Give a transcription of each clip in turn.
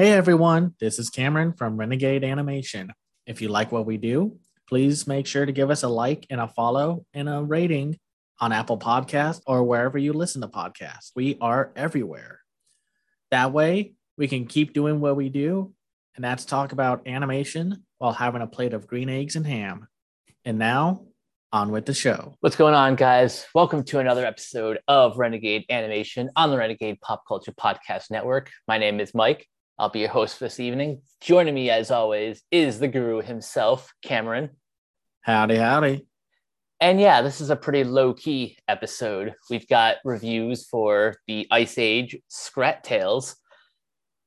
Hey everyone, this is Cameron from Renegade Animation. If you like what we do, please make sure to give us a like and a follow and a rating on Apple Podcasts or wherever you listen to podcasts. We are everywhere. That way, we can keep doing what we do, and that's talk about animation while having a plate of green eggs and ham. And now, on with the show. What's going on, guys? Welcome to another episode of Renegade Animation on the Renegade Pop Culture Podcast Network. My name is Mike. I'll be your host for this evening. Joining me, as always, is the guru himself, Cameron. Howdy, howdy. And yeah, this is a pretty low key episode. We've got reviews for the Ice Age Scrat Tales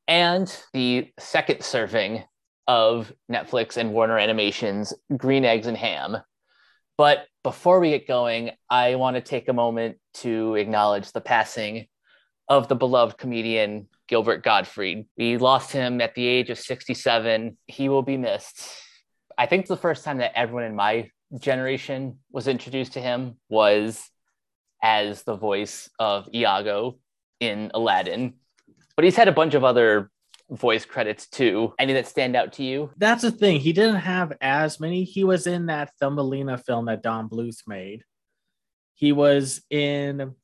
and the second serving of Netflix and Warner Animation's Green Eggs and Ham. But before we get going, I want to take a moment to acknowledge the passing of the beloved comedian Gilbert Gottfried. We lost him at the age of 67. He will be missed. I think the first time that everyone in my generation was introduced to him was as the voice of Iago in Aladdin. But he's had a bunch of other voice credits too. Any that stand out to you? That's the thing. He didn't have as many. He was in that Thumbelina film that Don Bluth made. He was in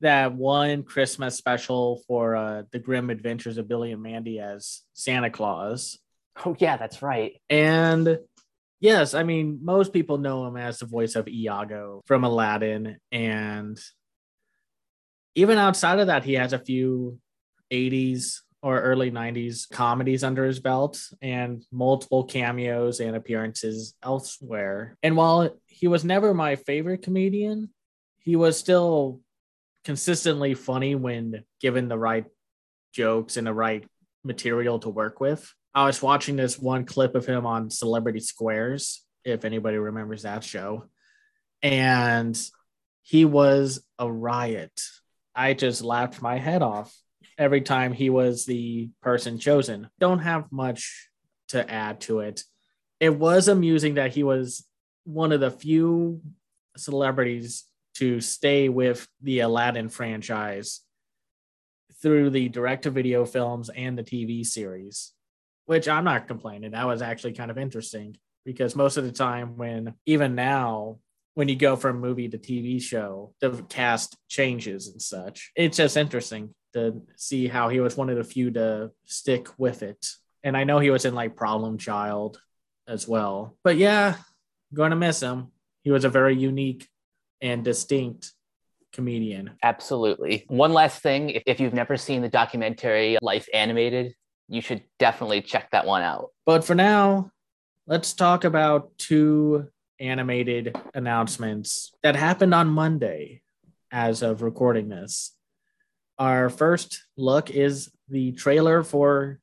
that one Christmas special for uh, the Grim Adventures of Billy and Mandy as Santa Claus. Oh yeah, that's right. And yes, I mean most people know him as the voice of Iago from Aladdin, and even outside of that, he has a few 80s or early 90s comedies under his belt and multiple cameos and appearances elsewhere. And while he was never my favorite comedian, he was still consistently funny when given the right jokes and the right material to work with. I was watching this one clip of him on Celebrity Squares, if anybody remembers that show. And he was a riot. I just laughed my head off every time he was the person chosen. Don't have much to add to it. It was amusing that he was one of the few celebrities to stay with the Aladdin franchise through the direct to video films and the TV series, which I'm not complaining. That was actually kind of interesting because most of the time, when even now, when you go from movie to TV show, the cast changes and such. It's just interesting to see how he was one of the few to stick with it. And I know he was in like Problem Child as well. But yeah, going to miss him. He was a very unique and distinct comedian. Absolutely. One last thing if, if you've never seen the documentary Life Animated, you should definitely check that one out. But for now, let's talk about two animated announcements that happened on Monday as of recording this. Our first look is the trailer for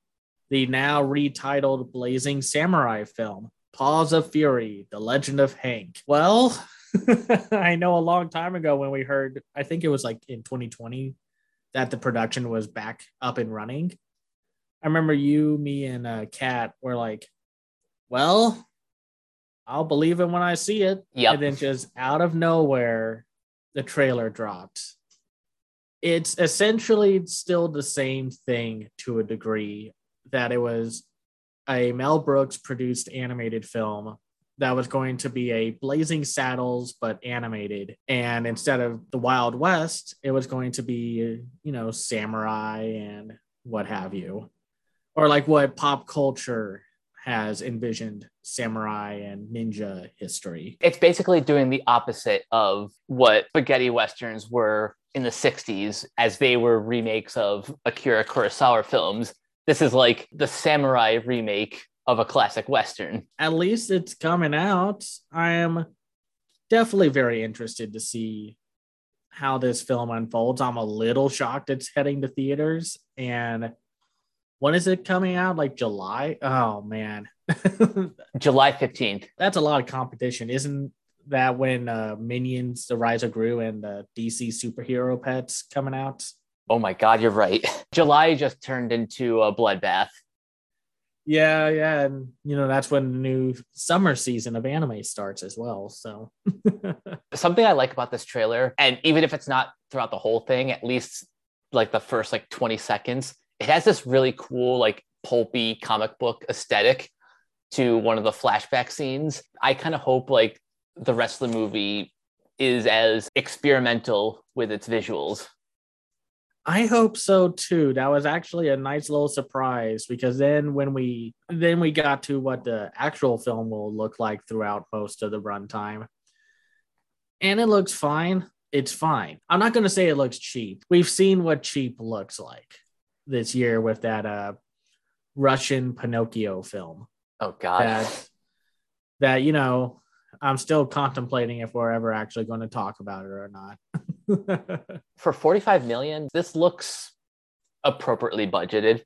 the now retitled Blazing Samurai film, Paws of Fury, The Legend of Hank. Well, I know a long time ago when we heard, I think it was like in 2020, that the production was back up and running. I remember you, me, and uh, Kat were like, well, I'll believe it when I see it. Yep. And then just out of nowhere, the trailer dropped. It's essentially still the same thing to a degree that it was a Mel Brooks produced animated film that was going to be a Blazing Saddles but animated. And instead of the Wild West, it was going to be, you know, samurai and what have you. Or like what pop culture has envisioned samurai and ninja history. It's basically doing the opposite of what spaghetti westerns were in the 60s as they were remakes of Akira Kurosawa films. This is like the samurai remake of a classic western. At least it's coming out. I am definitely very interested to see how this film unfolds. I'm a little shocked it's heading to theaters. And when is it coming out? Like July? Oh man. July 15th. That's a lot of competition. Isn't that when uh, Minions, The Rise of Gru, and the DC superhero pets coming out? Oh my God, you're right. July just turned into a bloodbath. Yeah, yeah, and you know that's when the new summer season of anime starts as well. So something I like about this trailer, and even if it's not throughout the whole thing, at least like the first like 20 seconds, it has this really cool like pulpy comic book aesthetic to one of the flashback scenes. I kind of hope like the rest of the movie is as experimental with its visuals. I hope so too. That was actually a nice little surprise because then when we then we got to what the actual film will look like throughout most of the runtime. And it looks fine. It's fine. I'm not going to say it looks cheap. We've seen what cheap looks like this year with that uh Russian Pinocchio film. Oh god. That, that you know, I'm still contemplating if we're ever actually going to talk about it or not. For 45 million, this looks appropriately budgeted.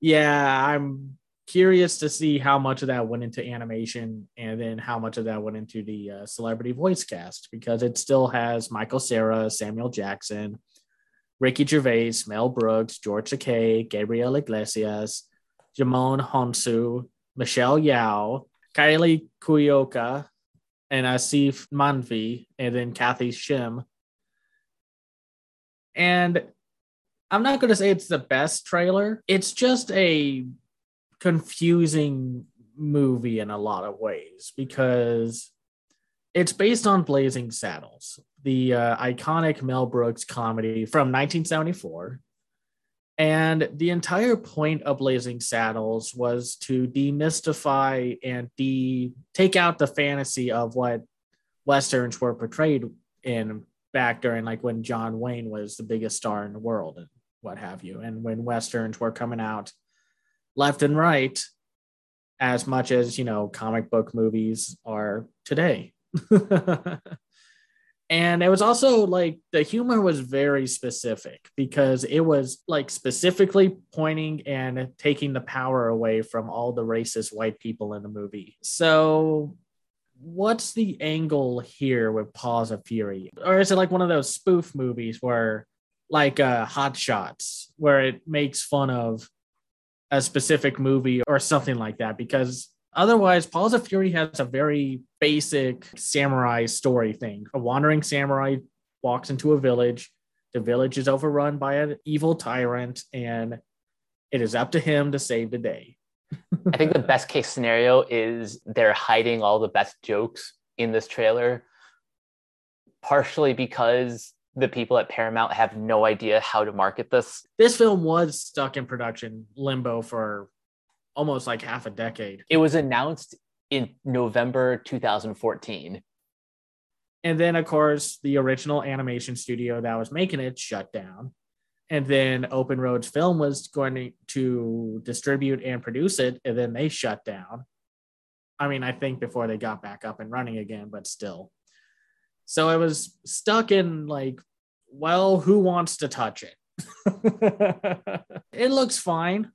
Yeah, I'm curious to see how much of that went into animation and then how much of that went into the uh, celebrity voice cast because it still has Michael Cera, Samuel Jackson, Ricky Gervais, Mel Brooks, George Takei, Gabriel Iglesias, Djimon Hounsou, Michelle Yeoh, Kylie Kuioka, and Asif Mandvi, and then Kathy Shim. And I'm not going to say it's the best trailer. It's just a confusing movie in a lot of ways because it's based on Blazing Saddles, the uh, iconic Mel Brooks comedy from 1974. And the entire point of Blazing Saddles was to demystify and de take out the fantasy of what westerns were portrayed in back during like when John Wayne was the biggest star in the world and what have you, and when westerns were coming out left and right, as much as you know comic book movies are today. and it was also like the humor was very specific because it was like specifically pointing and taking the power away from all the racist white people in the movie. So what's the angle here with Paws of Fury? Or is it like one of those spoof movies where like uh Hot Shots where it makes fun of a specific movie or something like that because otherwise Paws of Fury has a very basic samurai story thing. A wandering samurai walks into a village. The village is overrun by an evil tyrant and it is up to him to save the day. I think the best case scenario is they're hiding all the best jokes in this trailer, partially because the people at Paramount have no idea how to market this. This film was stuck in production limbo for almost like half a decade. It was announced in November 2014. And then, of course, the original animation studio that was making it shut down and then Open Roads Film was going to distribute and produce it, and then they shut down. I mean, I think before they got back up and running again, but still. So I was stuck in like, well, who wants to touch it? it looks fine.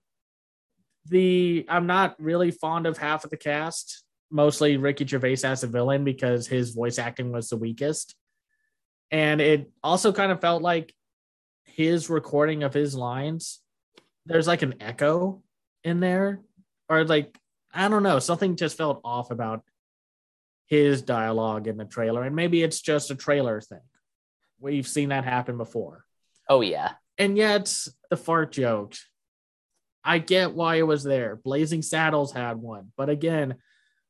The I'm not really fond of half of the cast, mostly Ricky Gervais as a villain because his voice acting was the weakest. And it also kind of felt like his recording of his lines, there's like an echo in there, or like I don't know, something just felt off about his dialogue in the trailer, and maybe it's just a trailer thing. We've seen that happen before. Oh yeah, and yet the fart joke. I get why it was there. Blazing Saddles had one, but again,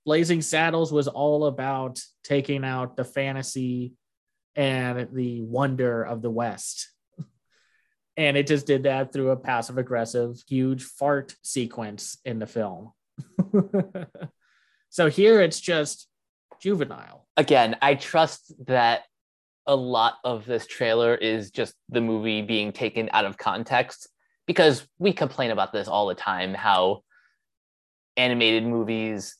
Blazing Saddles was all about taking out the fantasy and the wonder of the West and it just did that through a passive aggressive huge fart sequence in the film. So here it's just juvenile. Again i trust that a lot of this trailer is just the movie being taken out of context because we complain about this all the time how animated movies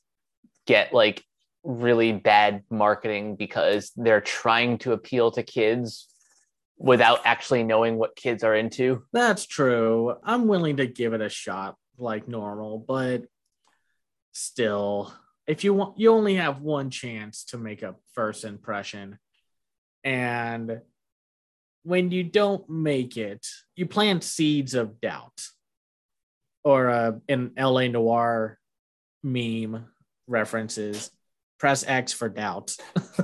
get like really bad marketing because they're trying to appeal to kids without actually knowing what kids are into. That's true. I'm willing to give it a shot like normal, but still, if you want, you only have one chance to make a first impression. And when you don't make it, you plant seeds of doubt. Or uh, in LA Noire meme references, press X for doubt.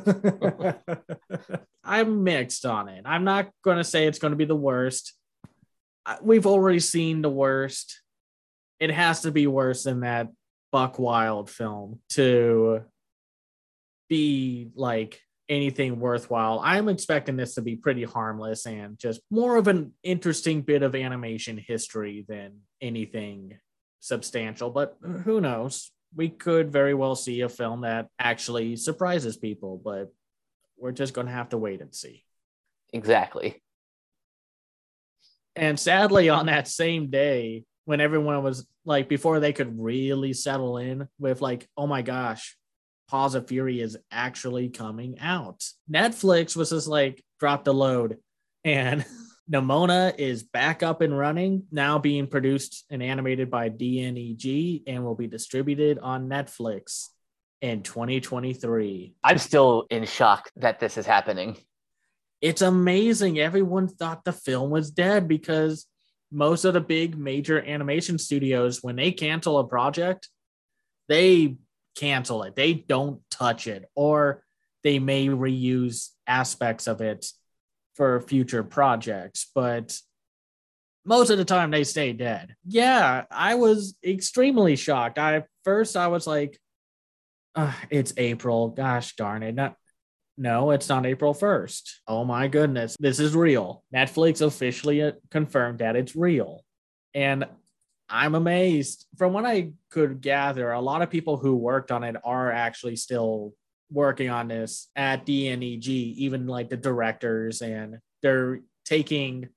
I'm mixed on it. I'm not going to say it's going to be the worst. We've already seen the worst. it has to be worse than that Buck Wild film to be like anything worthwhile. I'm expecting this to be pretty harmless and just more of an interesting bit of animation history than anything substantial, but who knows? We could very well see a film that actually surprises people, but we're just going to have to wait and see. Exactly. And sadly, on that same day, when everyone was like, before they could really settle in with, like, oh my gosh, Paws of Fury is actually coming out. Netflix was just like, drop the load. And Nimona is back up and running, now being produced and animated by DNEG and will be distributed on Netflix in 2023. I'm still in shock that this is happening. It's amazing. Everyone thought the film was dead because most of the big major animation studios, when they cancel a project, they cancel it. They don't touch it, or they may reuse aspects of it for future projects, but most of the time they stay dead. Yeah, I was extremely shocked. I first I was like, uh, it's April. Gosh darn it. Not no, it's not April 1st. Oh my goodness. This is real. Netflix officially uh, confirmed that it's real. And I'm amazed. From what I could gather, a lot of people who worked on it are actually still working on this at DNEG, even like the directors, and they're taking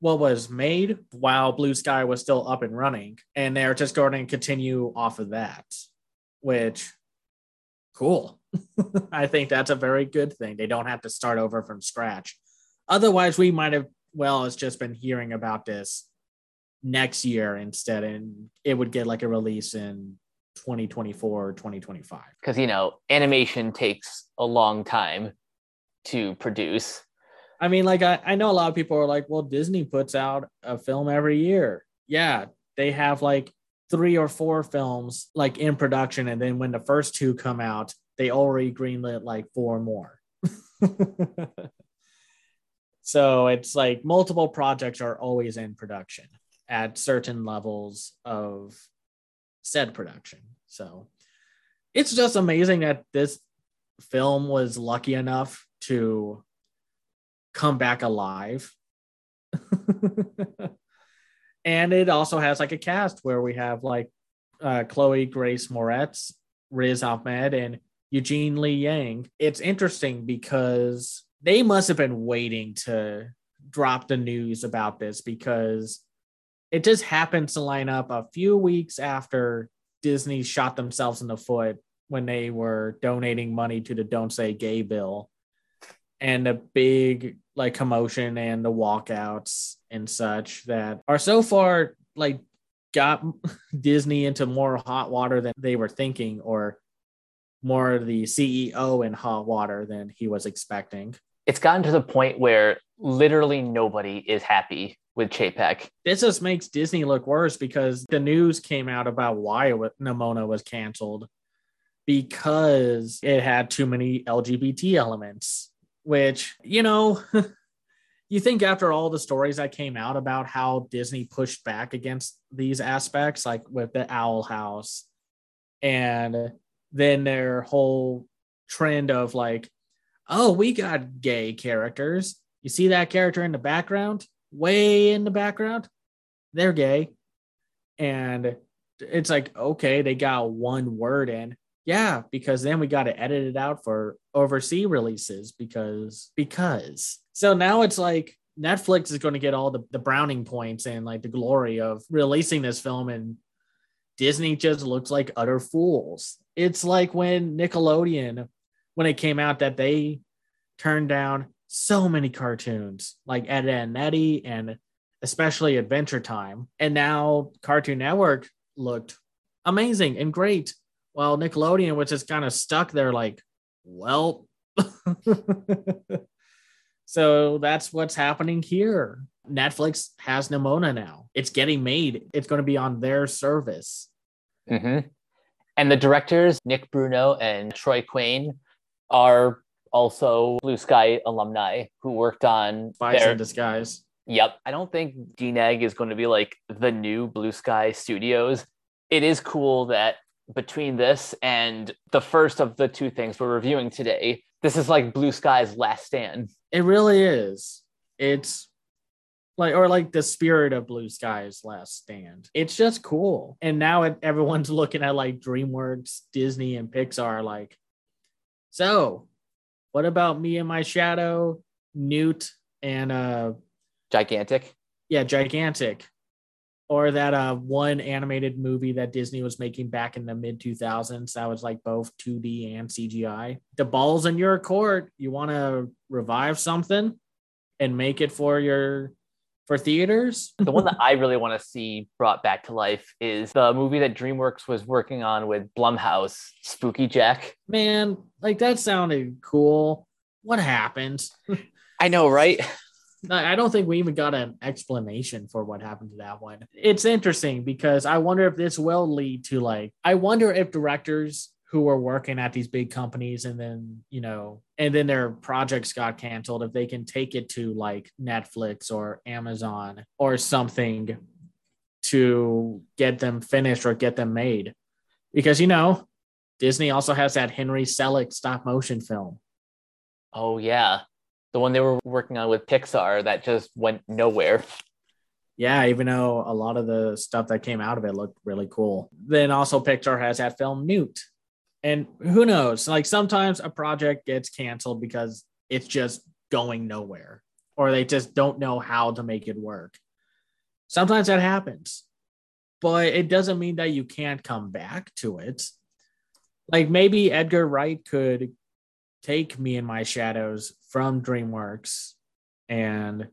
what was made while Blue Sky was still up and running, and they're just going to continue off of that, which cool. I think that's a very good thing. They don't have to start over from scratch. Otherwise, we might have, well, it's just been hearing about this next year instead, and it would get like a release in 2024 or 2025 because you know animation takes a long time to produce i mean like I, I know a lot of people are like well disney puts out a film every year yeah they have like three or four films like in production and then when the first two come out they already greenlit like four more so it's like multiple projects are always in production at certain levels of said production. So it's just amazing that this film was lucky enough to come back alive. and it also has like a cast where we have like uh, Chloe Grace Moretz, Riz Ahmed, and Eugene Lee Yang. It's interesting because they must have been waiting to drop the news about this because it just happens to line up a few weeks after Disney shot themselves in the foot when they were donating money to the Don't Say Gay bill and the big like commotion and the walkouts and such that are so far like got Disney into more hot water than they were thinking or more the CEO in hot water than he was expecting. It's gotten to the point where literally nobody is happy with Chapek. This just makes Disney look worse because the news came out about why Nimona was canceled because it had too many LGBT elements, which, you know, you think after all the stories that came out about how Disney pushed back against these aspects, like with the Owl House, and then their whole trend of like, oh, we got gay characters. You see that character in the background? way in the background, they're gay. And it's like, okay, they got one word in. Yeah, because then we got to edit it out for overseas releases because because so now it's like Netflix is going to get all the, the browning points and like the glory of releasing this film and Disney just looks like utter fools. It's like when Nickelodeon, when it came out, that they turned down so many cartoons like Ed, and Eddie and especially Adventure Time. And now Cartoon Network looked amazing and great, while Nickelodeon was just kind of stuck there, like, well. so that's what's happening here. Netflix has Nimona now. It's getting made. It's going to be on their service. Mm-hmm. And the directors, Nick Bruno and Troy Quane, are also Blue Sky alumni who worked on Spies their, in Disguise. Yep. I don't think DNEG is going to be like the new Blue Sky Studios. It is cool that between this and the first of the two things we're reviewing today, this is like Blue Sky's last stand. It really is. It's like or like the spirit of Blue Sky's last stand. It's just cool. And now it, everyone's looking at like DreamWorks, Disney, and Pixar like, so what about me and my shadow, Newt, and uh Gigantic. Yeah, gigantic. Or that uh one animated movie that Disney was making back in the mid 2000s that was like both 2D and CGI. The ball's in your court. You want to revive something and make it for your for theaters. the one that I really want to see brought back to life is the movie that DreamWorks was working on with Blumhouse, Spooky Jack. Man, like that sounded cool. What happened? I know, right? I don't think we even got an explanation for what happened to that one. It's interesting because I wonder if this will lead to like, I wonder if directors who are working at these big companies and then, you know, and then their projects got canceled, if they can take it to like Netflix or Amazon or something to get them finished or get them made. Because, you know, Disney also has that Henry Selick stop motion film. Oh, yeah the one they were working on with Pixar that just went nowhere. Yeah, even though a lot of the stuff that came out of it looked really cool. Then also Pixar has that film Newt. And who knows? Like sometimes a project gets canceled because it's just going nowhere or they just don't know how to make it work. Sometimes that happens. But it doesn't mean that you can't come back to it. Like maybe Edgar Wright could take me and my shadows from DreamWorks and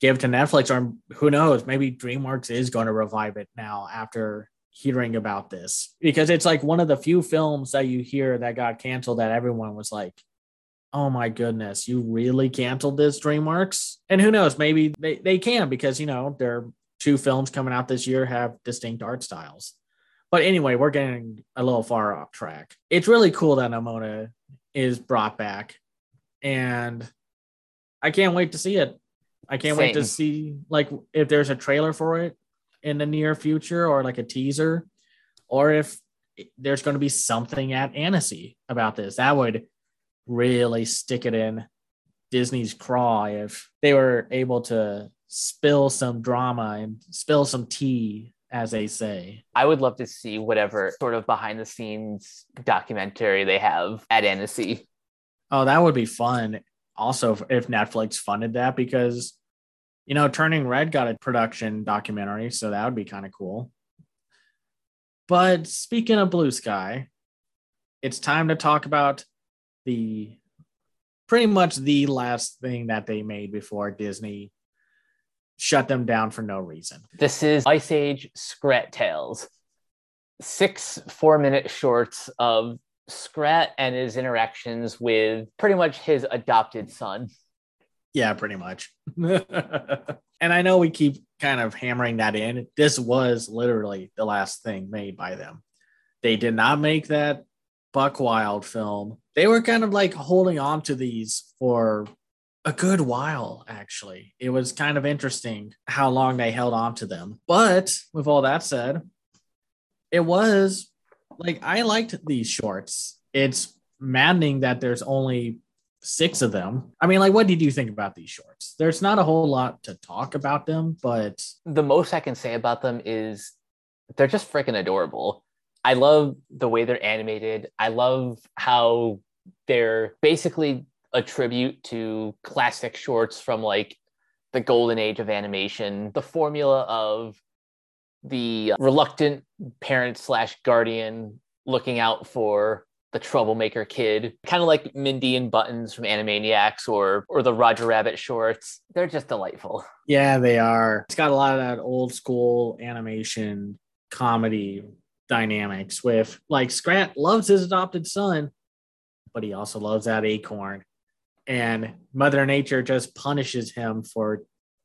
give to Netflix, or who knows, maybe DreamWorks is going to revive it now after hearing about this because it's like one of the few films that you hear that got canceled that everyone was like, oh my goodness, you really canceled this DreamWorks? And who knows, maybe they, they can because, you know, their two films coming out this year have distinct art styles. But anyway, we're getting a little far off track. It's really cool that Nimona is brought back and I can't wait to see it. I can't Same. wait to see like if there's a trailer for it in the near future or like a teaser or if there's going to be something at Annecy about this. That would really stick it in Disney's craw if they were able to spill some drama and spill some tea as they say. I would love to see whatever sort of behind the scenes documentary they have at Annecy. Oh, that would be fun. Also, if Netflix funded that, because you know, Turning Red got a production documentary, so that would be kind of cool. But speaking of Blue Sky, it's time to talk about the pretty much the last thing that they made before Disney shut them down for no reason. This is Ice Age Scrat Tales. Six four minute shorts of Scrat and his interactions with pretty much his adopted son. Yeah, pretty much. and I know we keep kind of hammering that in. This was literally the last thing made by them. They did not make that Buck Wild film. They were kind of like holding on to these for a good while, actually. It was kind of interesting how long they held on to them. But with all that said, it was like I liked these shorts. It's maddening that there's only six of them. I mean, like, what did you think about these shorts? There's not a whole lot to talk about them, but the most I can say about them is they're just freaking adorable. I love the way they're animated. I love how they're basically a tribute to classic shorts from like the golden age of animation. The formula of the uh, reluctant parent slash guardian looking out for the troublemaker kid, kind of like Mindy and Buttons from Animaniacs or or the Roger Rabbit shorts. They're just delightful. Yeah, they are. It's got a lot of that old school animation comedy dynamics with like Scrat loves his adopted son, but he also loves that acorn. And Mother Nature just punishes him for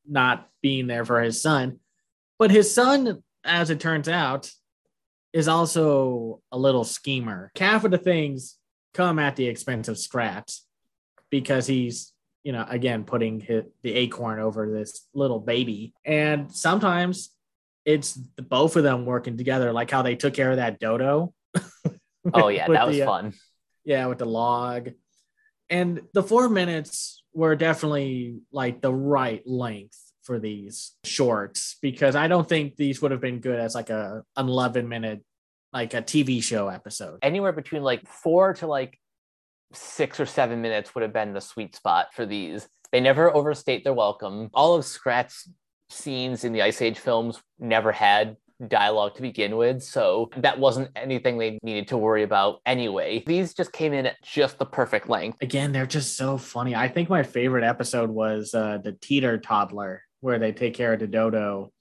not being there for his son. But his son as it turns out, is also a little schemer. Half of the things come at the expense of Scrat because he's you know, again, putting his, the acorn over this little baby. And sometimes it's both of them working together, like how they took care of that dodo. oh, yeah, that was the, uh, fun. Yeah, with the log. And the four minutes were definitely like the right length for these shorts because I don't think these would have been good as like a 11 minute like a TV show episode. Anywhere between like four to like six or seven minutes would have been the sweet spot for these. They never overstate their welcome. All of Scrat's scenes in the Ice Age films never had dialogue to begin with, so that wasn't anything they needed to worry about anyway. These just came in at just the perfect length. Again, they're just so funny. I think my favorite episode was uh, the teeter toddler, where they take care of the dodo.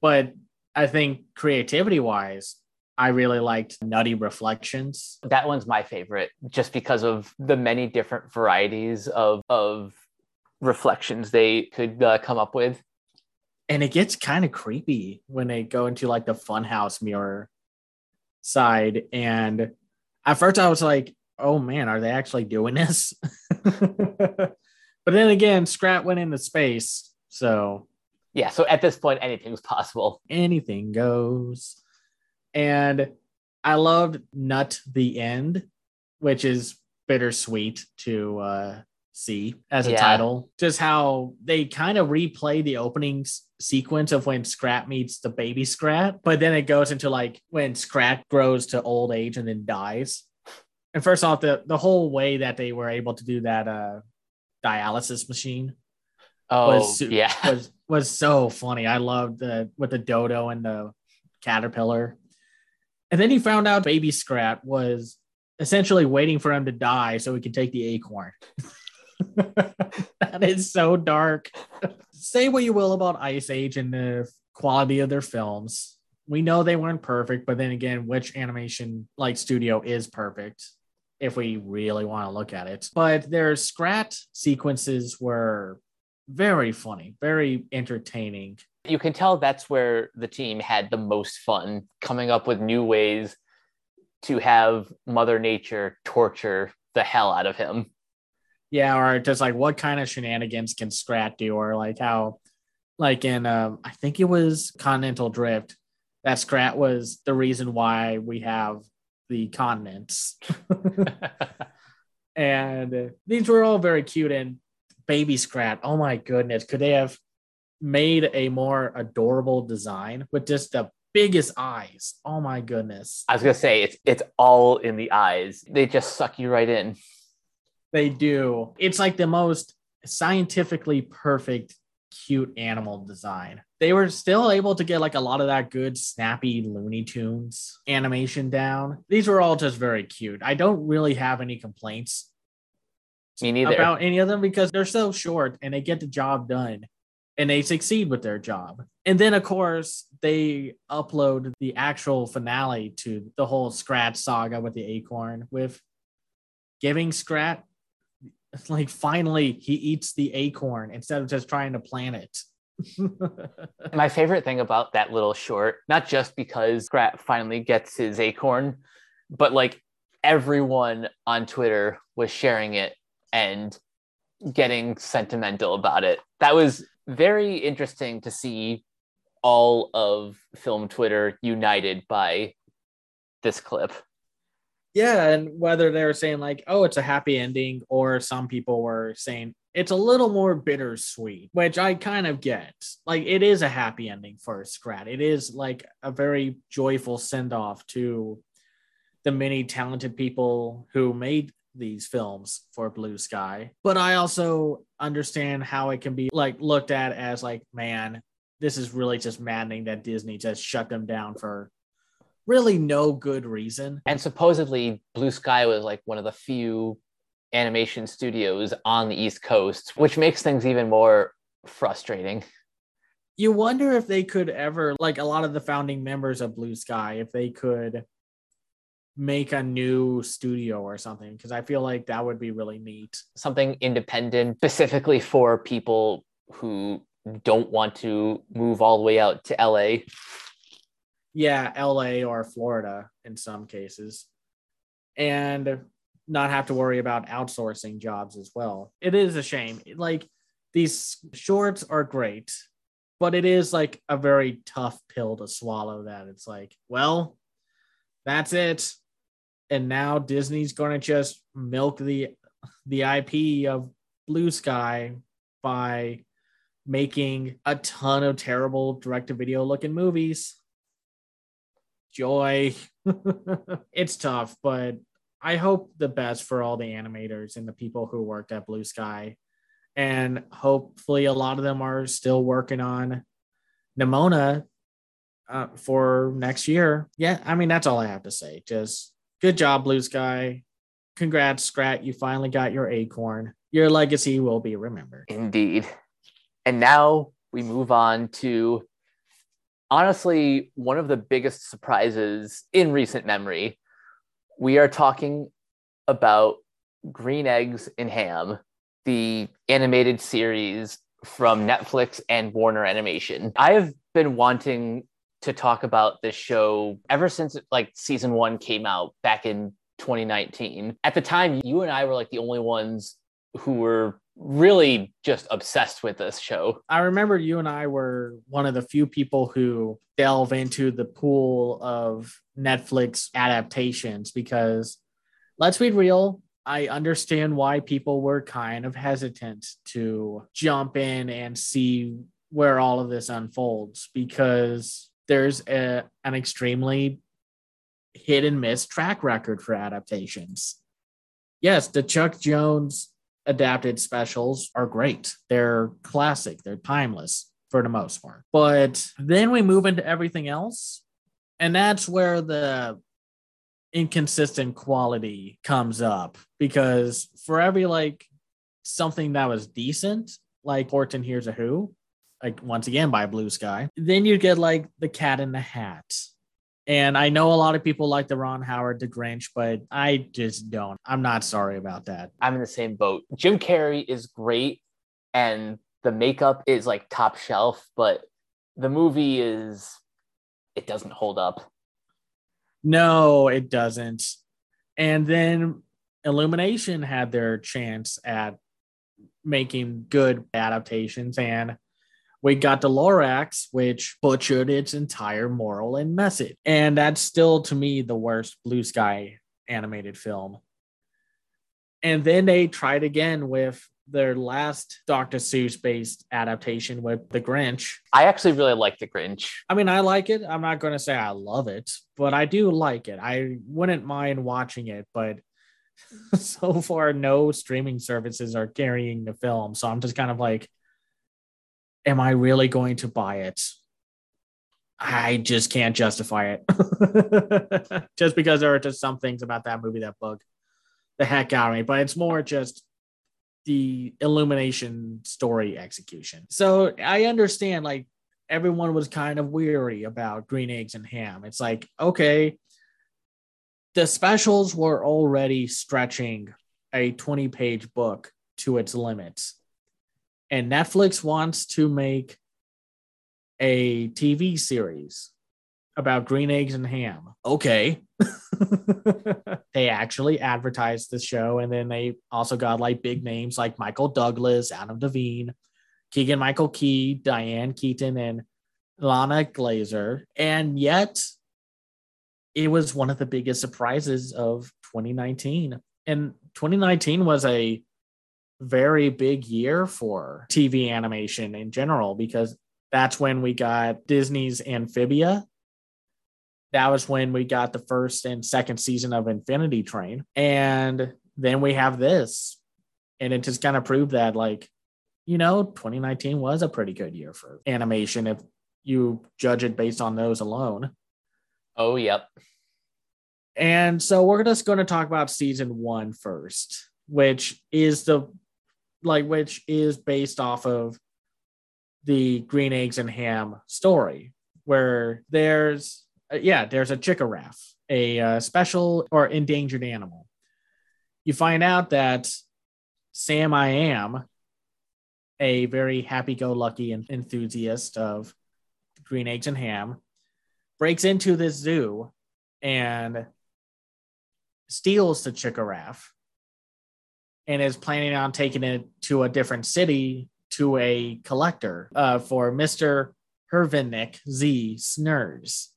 But I think creativity wise, I really liked Nutty Reflections. That one's my favorite just because of the many different varieties of of reflections they could uh, come up with. And it gets kind of creepy when they go into like the funhouse mirror side and at first I was like, "Oh man, are they actually doing this?" but then again, Scrat went into space, so yeah, so at this point anything's possible. Anything goes. And I loved Nut the End, which is bittersweet to uh, see as a yeah. title. Just how they kind of replay the opening s- sequence of when Scrat meets the baby Scrat, but then it goes into like when Scrat grows to old age and then dies. And first off, the the whole way that they were able to do that uh, dialysis machine oh, was yeah was was so funny. I loved the with the dodo and the caterpillar. And then he found out baby Scrat was essentially waiting for him to die so he could take the acorn. that is so dark. Say what you will about Ice Age and the quality of their films. We know they weren't perfect, but then again, which animation like studio is perfect if we really want to look at it? But their Scrat sequences were very funny, very entertaining. You can tell that's where the team had the most fun coming up with new ways to have Mother Nature torture the hell out of him. Yeah, or just like what kind of shenanigans can Scrat do, or like how, like in, um, I think it was Continental Drift, that Scrat was the reason why we have the continents. and these were all very cute and baby Scrat. Oh my goodness, could they have made a more adorable design with just the biggest eyes? Oh my goodness. I was gonna say it's it's all in the eyes. They just suck you right in. They do. It's like the most scientifically perfect cute animal design. They were still able to get like a lot of that good snappy Looney Tunes animation down. These were all just very cute. I don't really have any complaints me neither. About any of them because they're so short and they get the job done and they succeed with their job. And then, of course, they upload the actual finale to the whole Scrat saga with the acorn, with giving Scrat, like, finally, he eats the acorn instead of just trying to plant it. My favorite thing about that little short, not just because Scrat finally gets his acorn, but like everyone on Twitter was sharing it and getting sentimental about it. That was very interesting to see all of film Twitter united by this clip. Yeah, and whether they were saying like, "Oh, it's a happy ending," or some people were saying it's a little more bittersweet, which I kind of get. Like, it is a happy ending for Scrat. It is like a very joyful send off to the many talented people who made these films for Blue Sky. But I also understand how it can be like looked at as like, man, this is really just maddening that Disney just shut them down for really no good reason. And supposedly Blue Sky was like one of the few animation studios on the East Coast, which makes things even more frustrating. You wonder if they could ever, like a lot of the founding members of Blue Sky, if they could make a new studio or something because I feel like that would be really neat. Something independent specifically for people who don't want to move all the way out to LA. Yeah, LA or Florida in some cases. And not have to worry about outsourcing jobs as well. It is a shame. Like these shorts are great, but it is like a very tough pill to swallow that it's like, well, that's it. And now Disney's going to just milk the the IP of Blue Sky by making a ton of terrible direct to video looking movies. Joy. it's tough, but I hope the best for all the animators and the people who worked at Blue Sky. And hopefully, a lot of them are still working on Nimona uh, for next year. Yeah, I mean, that's all I have to say. Just good job, Blue Sky. Congrats, Scrat. You finally got your acorn. Your legacy will be remembered. Indeed. And now we move on to honestly one of the biggest surprises in recent memory. We are talking about Green Eggs and Ham, the animated series from Netflix and Warner Animation. I have been wanting to talk about this show ever since like season 1 came out back in 2019. At the time, you and I were like the only ones who were really just obsessed with this show. I remember you and I were one of the few people who delve into the pool of Netflix adaptations because let's be real, I understand why people were kind of hesitant to jump in and see where all of this unfolds because there's a, an extremely hit and miss track record for adaptations. Yes, the Chuck Jones adapted specials are great. They're classic, they're timeless for the most part. But then we move into everything else. And that's where the inconsistent quality comes up because for every like something that was decent, like Horton Hears a Who, like once again by Blue Sky, then you get like the cat in the hat and I know a lot of people like the Ron Howard, the Grinch, but I just don't. I'm not sorry about that. I'm in the same boat. Jim Carrey is great and the makeup is like top shelf, but the movie is, it doesn't hold up. No, it doesn't. And then Illumination had their chance at making good adaptations and we got the Lorax, which butchered its entire moral and message. And that's still, to me, the worst Blue Sky animated film. And then they tried again with their last Dr. Seuss based adaptation with The Grinch. I actually really like The Grinch. I mean, I like it. I'm not going to say I love it, but I do like it. I wouldn't mind watching it, but so far, no streaming services are carrying the film. So I'm just kind of like, am I really going to buy it? I just can't justify it. just because there are just some things about that movie that bug the heck out of me, but it's more just the illumination story execution. So I understand like everyone was kind of weary about green eggs and ham. It's like, okay, the specials were already stretching a 20 page book to its limits and Netflix wants to make a TV series about green eggs and ham. Okay. they actually advertised the show, and then they also got like big names like Michael Douglas, Adam Devine, Keegan Michael Key, Diane Keaton, and Lana Glazer. And yet, it was one of the biggest surprises of 2019. And 2019 was a very big year for TV animation in general because that's when we got Disney's Amphibia. That was when we got the first and second season of Infinity Train. And then we have this. And it just kind of proved that, like, you know, 2019 was a pretty good year for animation if you judge it based on those alone. Oh, yep. And so we're just going to talk about season one first, which is the like which is based off of the green eggs and ham story where there's yeah there's a chickeraffe a uh, special or endangered animal. You find out that sam i am a very happy-go-lucky enthusiast of green eggs and ham breaks into this zoo and steals the Chickeraffe and is planning on taking it to a different city to a collector uh, for Mr. Hervnick Z Snerz,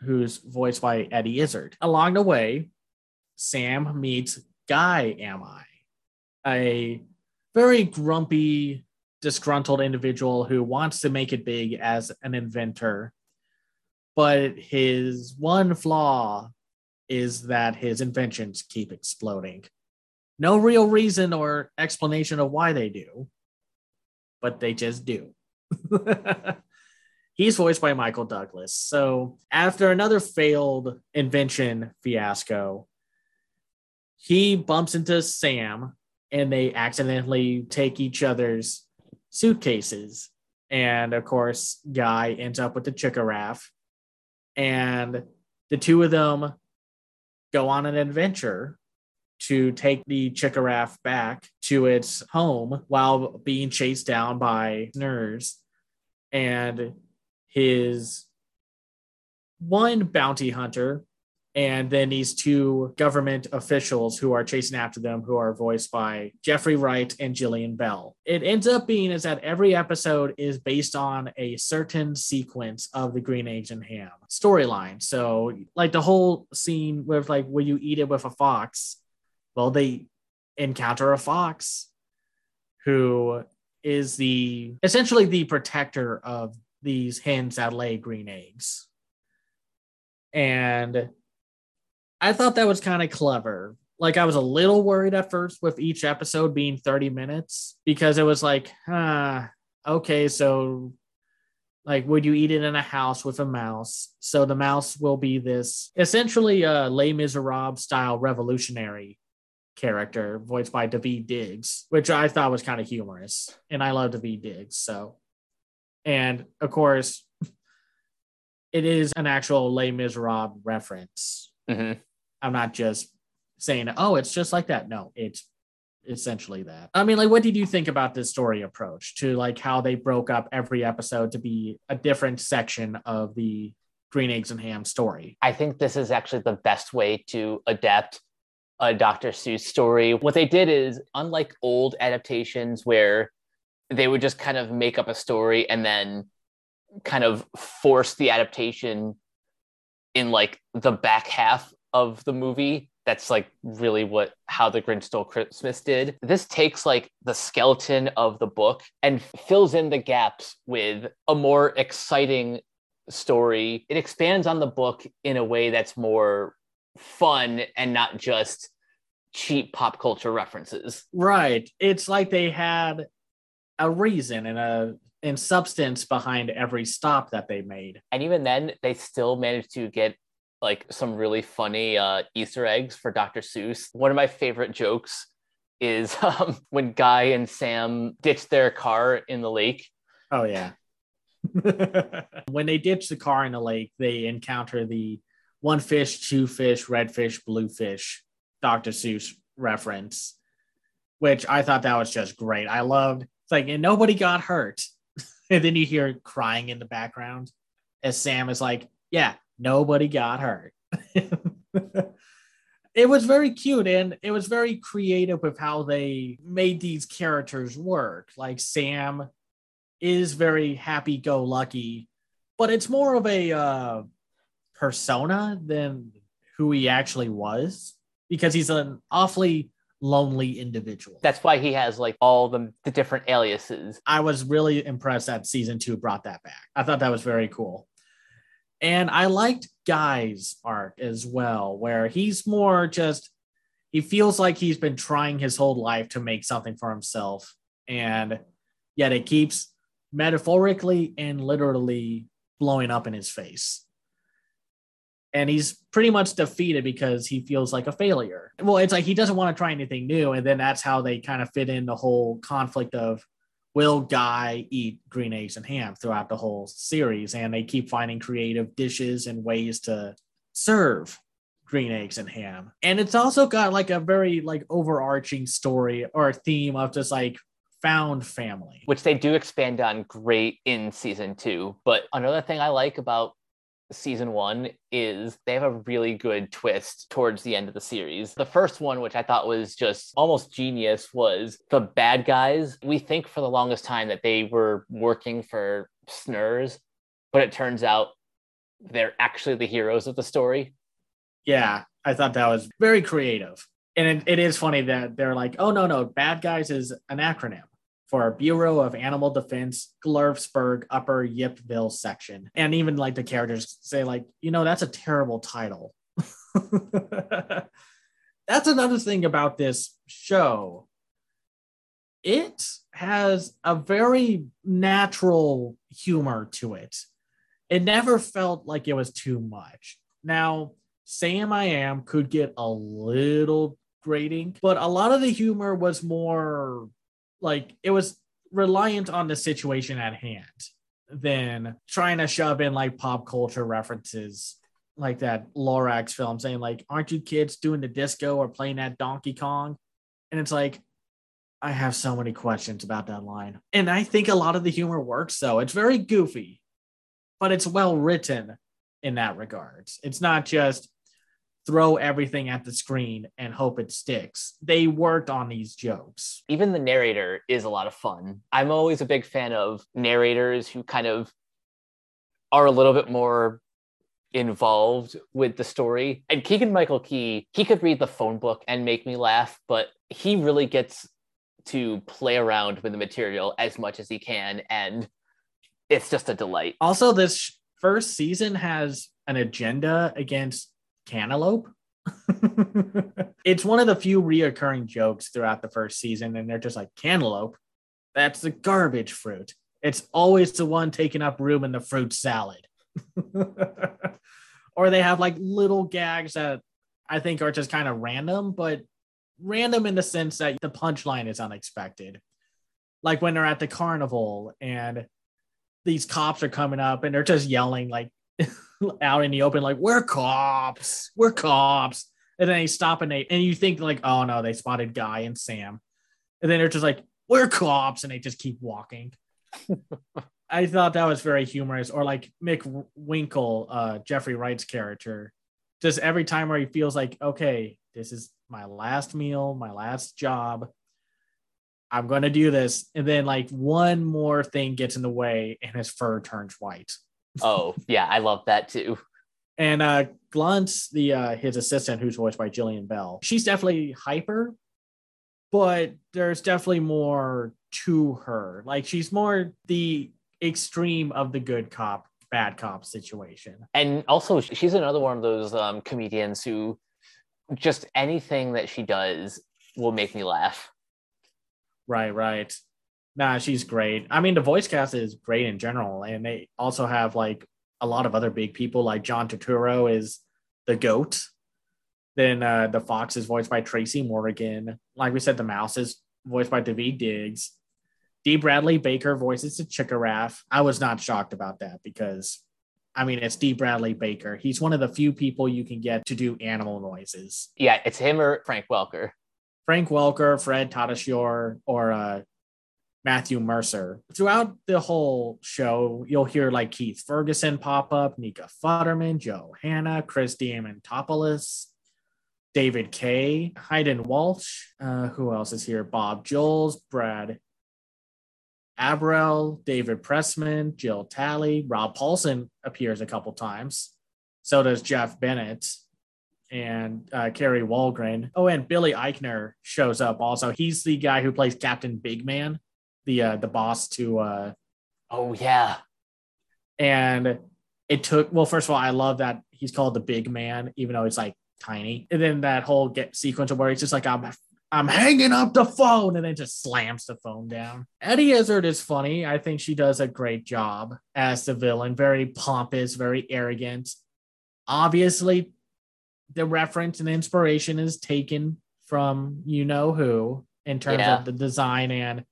who's voiced by Eddie Izzard. Along the way, Sam meets Guy Am I, a very grumpy, disgruntled individual who wants to make it big as an inventor. But his one flaw is that his inventions keep exploding. No real reason or explanation of why they do, but they just do. He's voiced by Michael Douglas. So, after another failed invention fiasco, he bumps into Sam and they accidentally take each other's suitcases. And of course, Guy ends up with the Chickeraffe. And the two of them go on an adventure to take the Chickeraffe back to its home while being chased down by Snerz. And his one bounty hunter and then these two government officials who are chasing after them who are voiced by jeffrey wright and jillian bell it ends up being is that every episode is based on a certain sequence of the green and ham storyline so like the whole scene with like will you eat it with a fox well they encounter a fox who is the essentially the protector of these hens that lay green eggs and I thought that was kind of clever. Like I was a little worried at first with each episode being 30 minutes because it was like, huh, okay, so like would you eat it in a house with a mouse? So the mouse will be this essentially a Les Miserables style revolutionary character voiced by Daveed Diggs, which I thought was kind of humorous. And I love Daveed Diggs. So, and of course, it is an actual Les Miserables reference. Mm-hmm. I'm not just saying, oh, it's just like that. No, it's essentially that. I mean, like, what did you think about this story approach to like how they broke up every episode to be a different section of the Green Eggs and Ham story? I think this is actually the best way to adapt a Dr. Seuss story. What they did is, unlike old adaptations where they would just kind of make up a story and then kind of force the adaptation in like the back half of the movie that's like really what how the Grinch stole Christmas did. This takes like the skeleton of the book and fills in the gaps with a more exciting story. It expands on the book in a way that's more fun and not just cheap pop culture references. Right. It's like they had a reason and a and substance behind every stop that they made. And even then they still managed to get like some really funny uh, Easter eggs for Dr. Seuss. One of my favorite jokes is um, when Guy and Sam ditch their car in the lake. Oh yeah. when they ditch the car in the lake, they encounter the one fish, two fish, red fish, blue fish, Dr. Seuss reference, which I thought that was just great. I loved. It's like, and nobody got hurt. and then you hear crying in the background as Sam is like, "Yeah, nobody got hurt. it was very cute and it was very creative with how they made these characters work. Like Sam is very happy go lucky, but it's more of a uh, persona than who he actually was because he's an awfully lonely individual. That's why he has like all the, the different aliases. I was really impressed that season two brought that back. I thought that was very cool. And I liked Guy's arc as well, where he's more just, he feels like he's been trying his whole life to make something for himself. And yet it keeps metaphorically and literally blowing up in his face. And he's pretty much defeated because he feels like a failure. Well, it's like he doesn't want to try anything new. And then that's how they kind of fit in the whole conflict of will Guy eat green eggs and ham throughout the whole series? And they keep finding creative dishes and ways to serve green eggs and ham. And it's also got like a very like overarching story or theme of just like found family, which they do expand on great in season two. But another thing I like about season one is they have a really good twist towards the end of the series. The first one, which I thought was just almost genius, was the bad guys. We think for the longest time that they were working for Snerz, but it turns out they're actually the heroes of the story. Yeah, I thought that was very creative. And it, it is funny that they're like, oh, no, no, bad guys is an acronym for Bureau of Animal Defense, Glursburg Upper Yipville section. And even like the characters say, like, you know, that's a terrible title. that's another thing about this show. It has a very natural humor to it. It never felt like it was too much. Now, Sam I Am could get a little grating, but a lot of the humor was more like it was reliant on the situation at hand than trying to shove in like pop culture references like that Lorax film saying like aren't you kids doing the disco or playing that Donkey Kong? And it's like I have so many questions about that line. And I think a lot of the humor works though. it's very goofy but it's well written in that regard. It's not just throw everything at the screen and hope it sticks. They worked on these jokes. Even the narrator is a lot of fun. I'm always a big fan of narrators who kind of are a little bit more involved with the story. And Keegan Michael Key, he could read the phone book and make me laugh, but he really gets to play around with the material as much as he can. And it's just a delight. Also, this first season has an agenda against cantaloupe. it's one of the few reoccurring jokes throughout the first season, and they're just like cantaloupe. That's the garbage fruit. It's always the one taking up room in the fruit salad. or they have like little gags that I think are just kind of random, but random in the sense that the punchline is unexpected. Like when they're at the carnival and these cops are coming up and they're just yelling like out in the open, like, we're cops, we're cops. And then they stop and they, and you think, like, oh no, they spotted Guy and Sam. And then they're just like, we're cops. And they just keep walking. I thought that was very humorous. Or like McWinkle, uh, Jeffrey Wright's character, just every time where he feels like, okay, this is my last meal, my last job. I'm going to do this. And then, like, one more thing gets in the way and his fur turns white oh yeah, I love that too. And uh Gluntz, the uh his assistant, who's voiced by Jillian Bell, she's definitely hyper, but there's definitely more to her. Like she's more the extreme of the good cop, bad cop situation. And also she's another one of those um comedians who just anything that she does will make me laugh. Right, right. Nah, she's great. I mean, the voice cast is great in general, and they also have like a lot of other big people. Like John Turturro is the goat. Then uh, the fox is voiced by Tracy Morgan. Like we said, the mouse is voiced by Daveed Diggs. D. Bradley Baker voices the Chickeraffe. I was not shocked about that because, I mean, it's D. Bradley Baker. He's one of the few people you can get to do animal noises. Yeah, it's him or Frank Welker. Frank Welker, Fred Tatasciore, or uh, Matthew Mercer. Throughout the whole show, you'll hear like Keith Ferguson pop up, Nika Futterman, Joe Hanna, Chris Diamantopoulos, David Kaye, Hayden Walsh. Uh, who else is here? Bob Joles, Brad Abrell, David Pressman, Jill Talley, Rob Paulsen appears a couple times. So does Jeff Bennett and uh, Kari Wahlgren. Oh, and Billy Eichner shows up also. He's the guy who plays Captain Big Man the uh, the boss to uh oh yeah. and it took well first of all i love that he's called the big man even though he's like tiny. And then that whole get sequence of where he's just like i'm i'm hanging up the phone and then just slams the phone down. Eddie izzard is funny. I think she does a great job as the villain. Very pompous very arrogant. Obviously the reference and inspiration is taken from you know who in terms yeah. of the design and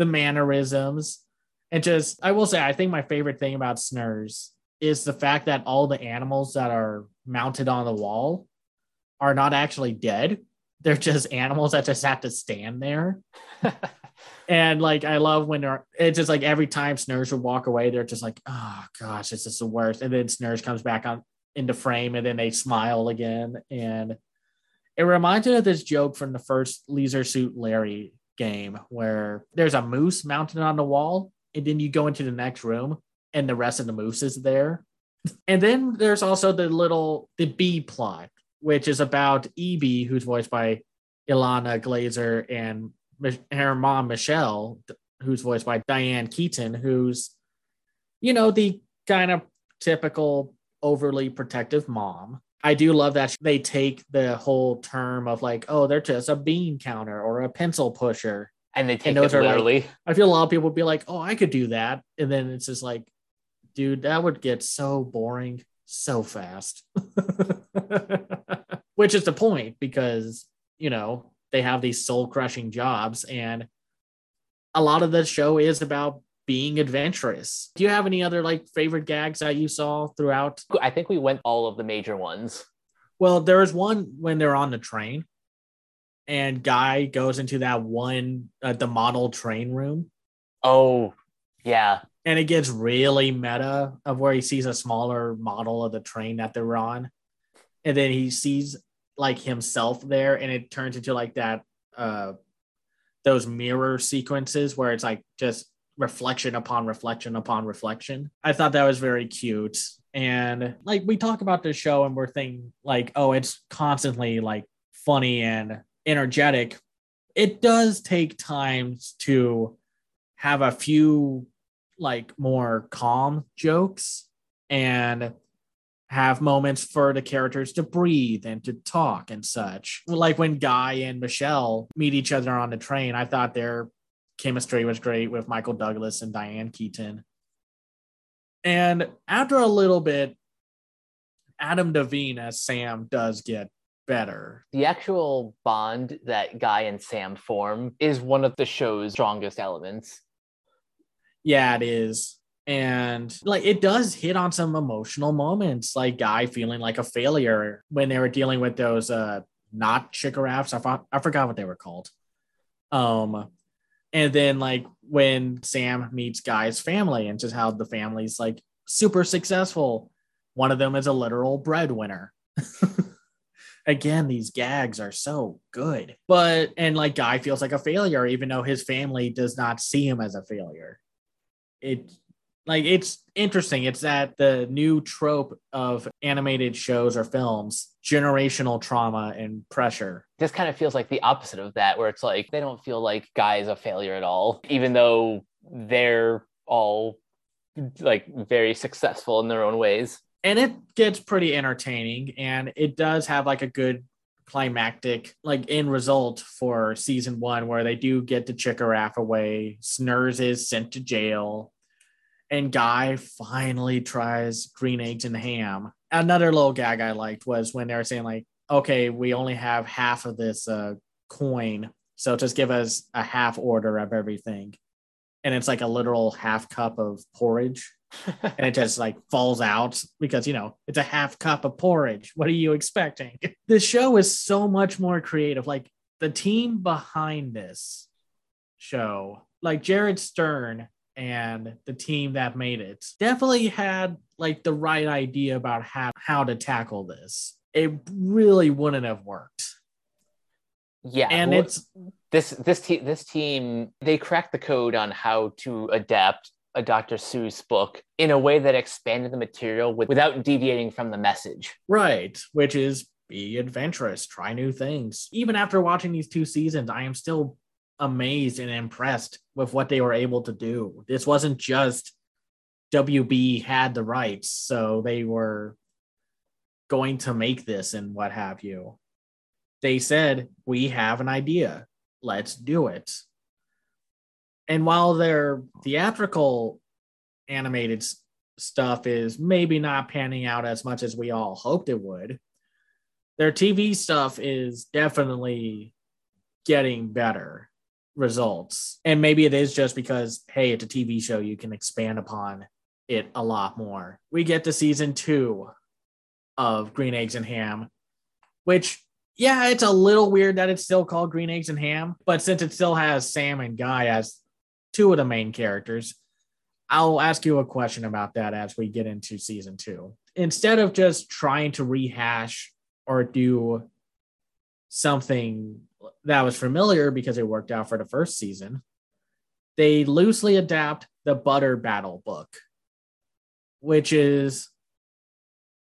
the mannerisms, and just I will say I think my favorite thing about Snerz is the fact that all the animals that are mounted on the wall are not actually dead. They're just animals that just have to stand there. And like I love when they're it's just like every time Snerz would walk away, they're just like, oh gosh, this is the worst. And then Snerz comes back on into frame and then they smile again. And it reminds me of this joke from the first Leisure Suit Larry game where there's a moose mounted on the wall, and then you go into the next room and the rest of the moose is there. And then there's also the little the B plot, which is about EB, who's voiced by Ilana Glazer, and her mom Michelle, who's voiced by Diane Keaton, who's you know the kind of typical overly protective mom. I do love that they take the whole term of like, oh, they're just a bean counter or a pencil pusher. And they take and those it literally. Like, I feel a lot of people would be like, oh, I could do that. And then it's just like, dude, that would get so boring so fast. Which is the point because, you know, they have these soul crushing jobs. And a lot of the show is about being adventurous. Do you have any other like favorite gags that you saw throughout? I think we went all of the major ones. Well, there was one when they're on the train and Guy goes into that one, uh, the model train room. Oh, yeah. And it gets really meta of where he sees a smaller model of the train that they're on. And then he sees like himself there and it turns into like that, uh, those mirror sequences where it's like just reflection upon reflection upon reflection. I thought that was very cute. And like we talk about this show and we're thinking like, oh, it's constantly like funny and energetic. It does take time to have a few like more calm jokes and have moments for the characters to breathe and to talk and such. Like when Guy and Michelle meet each other on the train, I thought their chemistry was great with Michael Douglas and Diane Keaton. And after a little bit, Adam Devine as Sam does get better. The actual bond that Guy and Sam form is one of the show's strongest elements. Yeah, it is. And like it does hit on some emotional moments, like Guy feeling like a failure when they were dealing with those uh not chickeraffes. I, I forgot what they were called. Um, and then like when Sam meets Guy's family and just how the family's like super successful. One of them is a literal breadwinner. Again, these gags are so good. But and like Guy feels like a failure, even though his family does not see him as a failure. It like it's interesting. It's that the new trope of animated shows or films, generational trauma and pressure. This kind of feels like the opposite of that, where it's like they don't feel like guys a failure at all, even though they're all like very successful in their own ways. And it gets pretty entertaining and it does have like a good climactic like end result for season one where they do get the Chickeraffe away. Snerz is sent to jail and Guy finally tries green eggs and ham. Another little gag I liked was when they were saying like, okay, we only have half of this uh, coin, so just give us a half order of everything, and it's like a literal half cup of porridge. and it just like falls out because you know it's a half cup of porridge. What are you expecting? The show is so much more creative. Like the team behind this show, like Jared Stern and the team that made it definitely had like the right idea about how, how to tackle this. It really wouldn't have worked. Yeah. And well, it's this this team this team they cracked the code on how to adapt a Dr. Seuss book in a way that expanded the material with, without deviating from the message. Right, which is be adventurous, try new things. Even after watching these two seasons, I am still amazed and impressed with what they were able to do. This wasn't just WB had the rights, so they were going to make this and what have you. They said, We have an idea, let's do it. And while their theatrical animated stuff is maybe not panning out as much as we all hoped it would, their TV stuff is definitely getting better results. And maybe it is just because, hey, it's a TV show, you can expand upon it a lot more. We get to season two of Green Eggs and Ham, which yeah, it's a little weird that it's still called Green Eggs and Ham, but since it still has Sam and Guy as two of the main characters, I'll ask you a question about that as we get into season two. Instead of just trying to rehash or do something that was familiar because it worked out for the first season, they loosely adapt the Butter Battle book, which is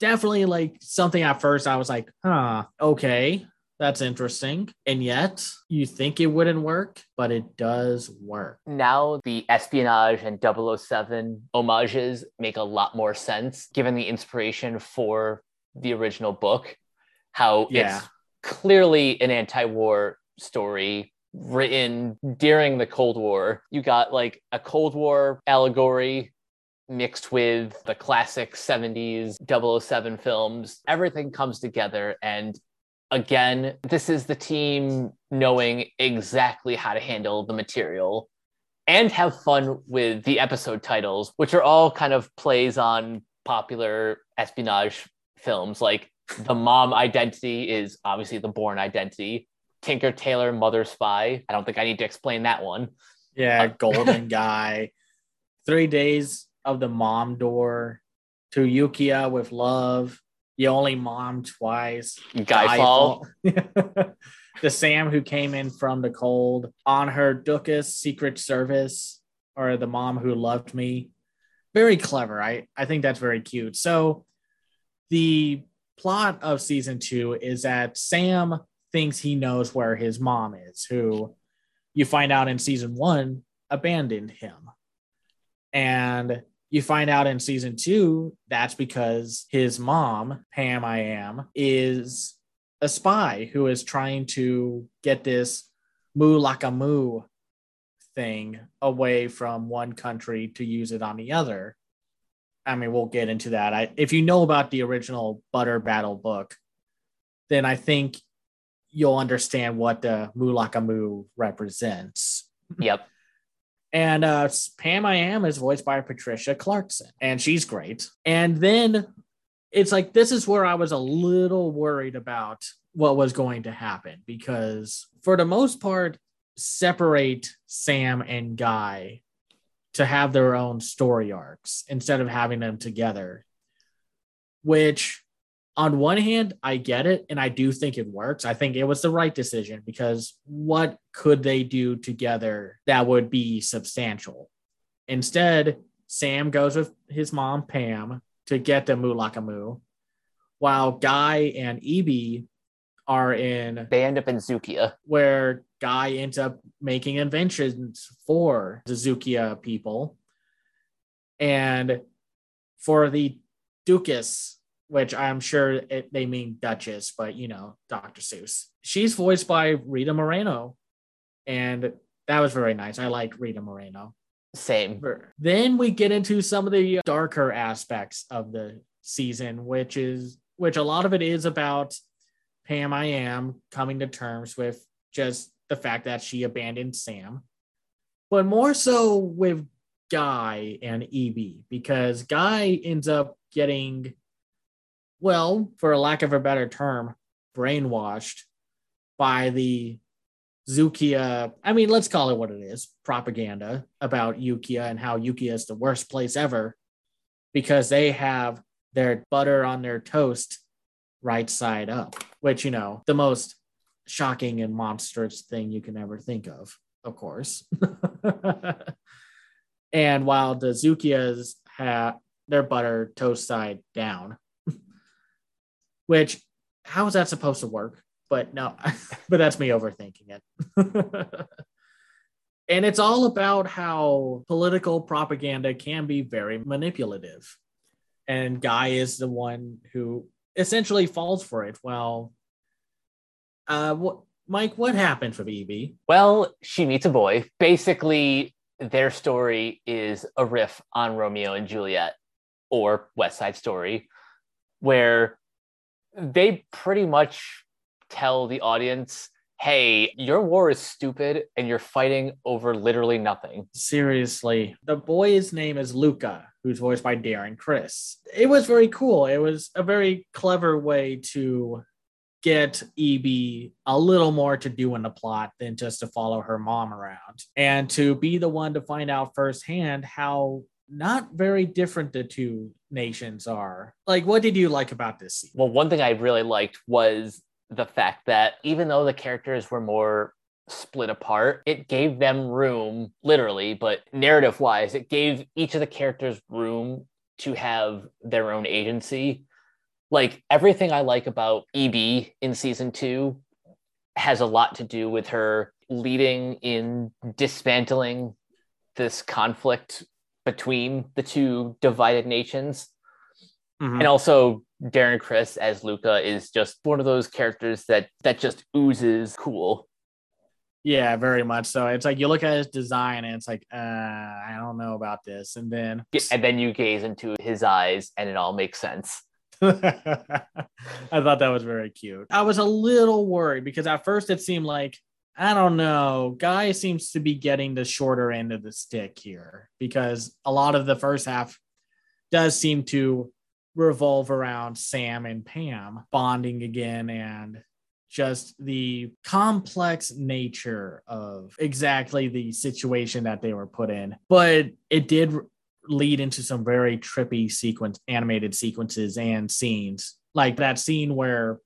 definitely like something at first I was like, huh, okay, that's interesting. And yet you think it wouldn't work, but it does work. Now the espionage and 007 homages make a lot more sense given the inspiration for the original book. How Yeah. it's clearly an anti war story written during the Cold War. You got like a Cold War allegory mixed with the classic 70s 007 films. Everything comes together. And again, this is the team knowing exactly how to handle the material and have fun with the episode titles, which are all kind of plays on popular espionage films. Like the mom identity is obviously the Bourne identity. Tinker Tailor Mother Spy. I don't think I need to explain that one. Yeah, Uh, Golden Guy, Three Days of the Mom Door, To Yukia with Love, You Only Mom Twice, Guyfall. The Sam who came in from the cold, On Her Dukas Secret Service, or The Mom Who Loved Me. Very clever. I, I think that's very cute. So the plot of season two is that Sam thinks he knows where his mom is, who you find out in season one abandoned him. And you find out in season two that's because his mom, Pam I am, is a spy who is trying to get this moo laka moo thing away from one country to use it on the other. I mean, we'll get into that. I, if you know about the original Butter Battle book, then I think you'll understand what the moo laka moo represents. Yep. And uh, Pam I Am is voiced by Patricia Clarkson, and she's great. And then it's like, this is where I was a little worried about what was going to happen because, for the most part, separate Sam and Guy to have their own story arcs instead of having them together, which on one hand, I get it, and I do think it works. I think it was the right decision because what could they do together that would be substantial? Instead, Sam goes with his mom, Pam, to get the Mulakamu, while Guy and Evie are in They end up in Zukia. where Guy ends up making inventions for the Zukia people. And for the Dukas, which I'm sure it, they mean Duchess, but you know, Dr. Seuss. She's voiced by Rita Moreno. And that was very nice. I like Rita Moreno. Same. Then we get into some of the darker aspects of the season, which is which a lot of it is about Pam I am coming to terms with just the fact that she abandoned Sam, but more so with Guy and EB because Guy ends up getting, well, for a lack of a better term, brainwashed by the Zukia, I mean, let's call it what it is propaganda about Yukia and how Yukia is the worst place ever because they have their butter on their toast right side up, which, you know, the most shocking and monstrous thing you can ever think of, of course. and while the Zukias have their butter toast side down, which, how is that supposed to work? But no, but that's me overthinking it. and it's all about how political propaganda can be very manipulative. And Guy is the one who essentially falls for it. Well, uh, what, Mike, what happened for Evie? Well, she meets a boy. Basically, their story is a riff on Romeo and Juliet or West Side Story, where they pretty much tell the audience, hey, your war is stupid and you're fighting over literally nothing. Seriously, the boy's name is Luca, who's voiced by Darren Criss. It was very cool. It was a very clever way to get EB a little more to do in the plot than just to follow her mom around and to be the one to find out firsthand how not very different the two nations are. Like, what did you like about this scene? Well, one thing I really liked was the fact that even though the characters were more split apart, it gave them room, literally, but narrative wise, it gave each of the characters room to have their own agency. Like everything I like about EB in season two has a lot to do with her leading in dismantling this conflict between the two divided nations. Mm-hmm. And also Darren Criss as Luca is just one of those characters that that just oozes cool. Yeah, very much so. It's like you look at his design and it's like, uh, I don't know about this. And then and then you gaze into his eyes and it all makes sense. I thought that was very cute. I was a little worried because at first it seemed like I don't know. Guy seems to be getting the shorter end of the stick here because a lot of the first half does seem to revolve around Sam and Pam bonding again and just the complex nature of exactly the situation that they were put in. But it did lead into some very trippy sequence, animated sequences and scenes, like that scene where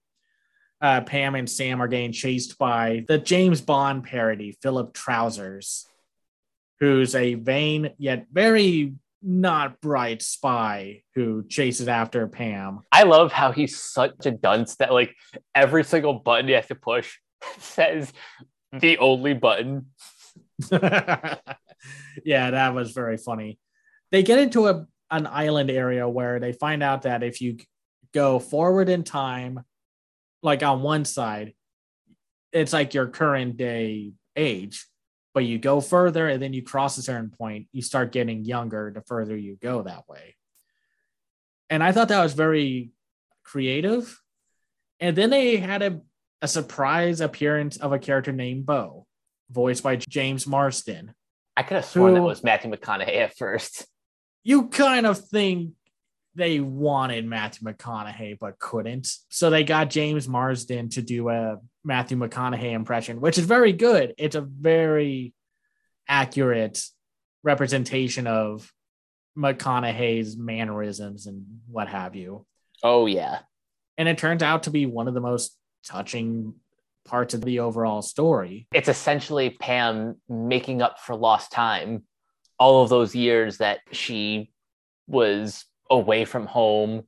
uh, Pam and Sam are getting chased by the James Bond parody, Philip Trousers, who's a vain yet very not bright spy who chases after Pam. I love how he's such a dunce that like every single button he has to push says the only button. yeah, that was very funny. They get into a an island area where they find out that if you go forward in time, like on one side, it's like your current day age but you go further and then you cross a certain point, you start getting younger the further you go that way. And I thought that was very creative. And then they had a, a surprise appearance of a character named Bo, voiced by James Marsden. I could have sworn who, that was Matthew McConaughey at first. You kind of think they wanted Matthew McConaughey but couldn't. So they got James Marsden to do a Matthew McConaughey impression, which is very good. It's a very accurate representation of McConaughey's mannerisms and what have you. Oh yeah. And it turns out to be one of the most touching parts of the overall story. It's essentially Pam making up for lost time all of those years that she was away from home,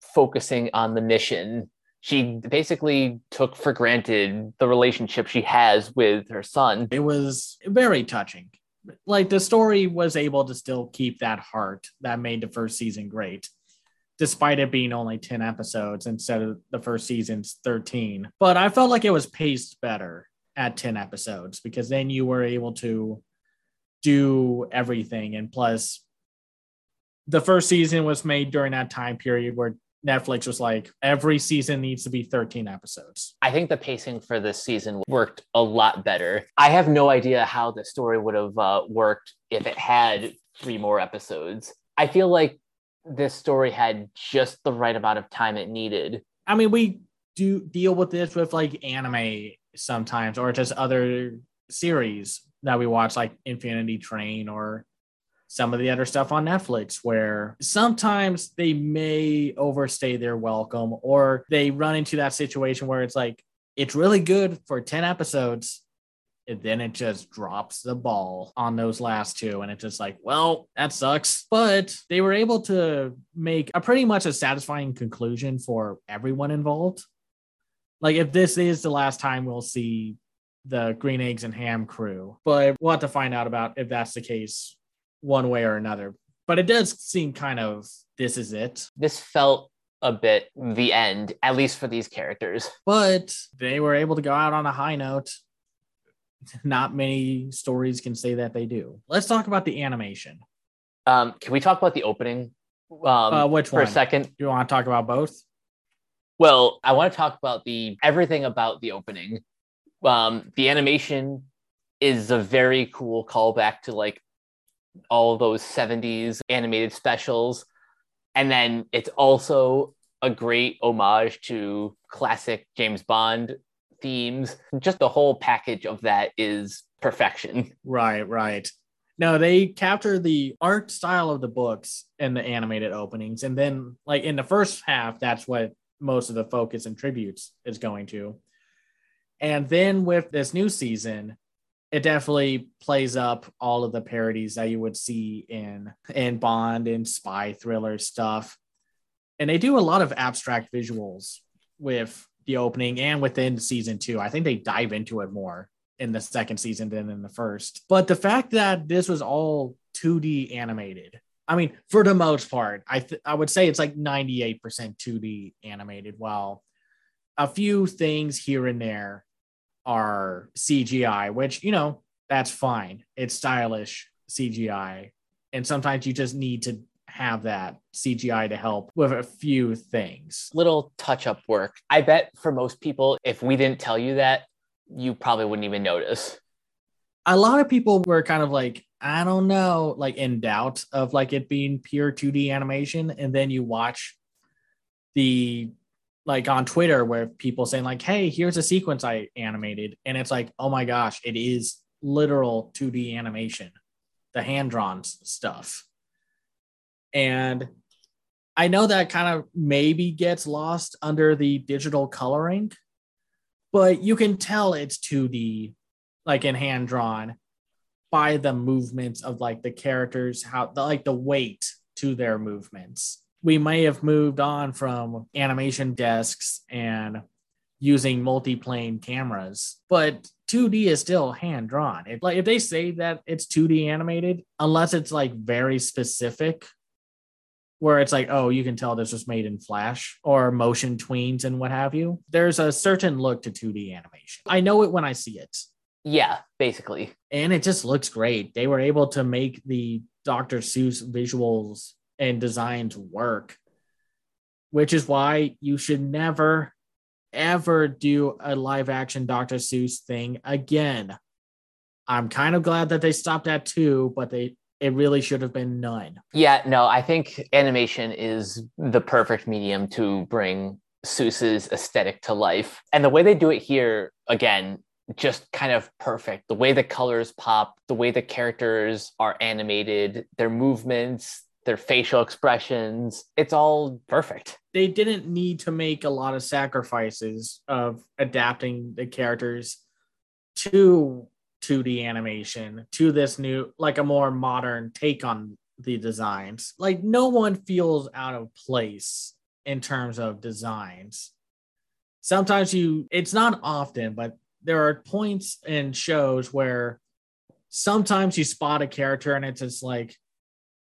focusing on the mission. She basically took for granted the relationship she has with her son. It was very touching. Like the story was able to still keep that heart that made the first season great, despite it being only 10 episodes instead of the first season's 13. But I felt like it was paced better at 10 episodes because then you were able to do everything. And plus, the first season was made during that time period where Netflix was like, every season needs to be 13 episodes. I think the pacing for this season worked a lot better. I have no idea how the story would have uh, worked if it had three more episodes. I feel like this story had just the right amount of time it needed. I mean, we do deal with this with like anime sometimes, or just other series that we watch, like Infinity Train or some of the other stuff on Netflix where sometimes they may overstay their welcome or they run into that situation where it's like it's really good for 10 episodes and then it just drops the ball on those last two and it's just like well that sucks. But they were able to make a pretty much a satisfying conclusion for everyone involved. Like if this is the last time we'll see the green eggs and ham crew but we'll have to find out about if that's the case one way or another. But it does seem kind of this is it. This felt a bit the end, at least for these characters. But they were able to go out on a high note. Not many stories can say that they do. Let's talk about the animation. Um, can we talk about the opening? Um, uh, which for one? a second? You want to talk about both? Well, I want to talk about the everything about the opening. Um, the animation is a very cool callback to like all those 70s animated specials. And then it's also a great homage to classic James Bond themes. Just the whole package of that is perfection. Right, right. No, they capture the art style of the books and the animated openings. And then, like in the first half, that's what most of the focus and tributes is going to. And then with this new season, it definitely plays up all of the parodies that you would see in in Bond and spy thriller stuff. And they do a lot of abstract visuals with the opening and within season two. I think they dive into it more in the second season than in the first. But the fact that this was all 2D animated, I mean, for the most part, I th- I would say it's like 98% 2D animated, while a few things here and there are CGI, which, you know, that's fine. It's stylish CGI. And sometimes you just need to have that CGI to help with a few things. Little touch up work. I bet for most people, if we didn't tell you that, you probably wouldn't even notice. A lot of people were kind of like, I don't know, like in doubt of like it being pure 2D animation. And then you watch the like on Twitter where people saying like, "Hey, here's a sequence I animated," and it's like, "Oh my gosh, it is literal 2D animation, the hand drawn stuff." And I know that kind of maybe gets lost under the digital coloring, but you can tell it's 2D, like in hand drawn, by the movements of like the characters, how the, like the weight to their movements we may have moved on from animation desks and using multi-plane cameras, but 2D is still hand drawn. If, like if they say that it's 2D animated, unless it's like very specific, where it's like, oh, you can tell this was made in Flash or motion tweens and what have you. There's a certain look to 2D animation. I know it when I see it. Yeah, basically. And it just looks great. They were able to make the Dr. Seuss visuals and designs work, which is why you should never, ever do a live action Dr. Seuss thing again. I'm kind of glad that they stopped at two, but they it really should have been none. Yeah, no, I think animation is the perfect medium to bring Seuss's aesthetic to life. And the way they do it here, again, just kind of perfect. The way the colors pop, the way the characters are animated, their movements, their facial expressions. It's all perfect. They didn't need to make a lot of sacrifices of adapting the characters to 2D animation, to this new, like a more modern take on the designs. Like, no one feels out of place in terms of designs. Sometimes you, it's not often, but there are points in shows where sometimes you spot a character and it's just like,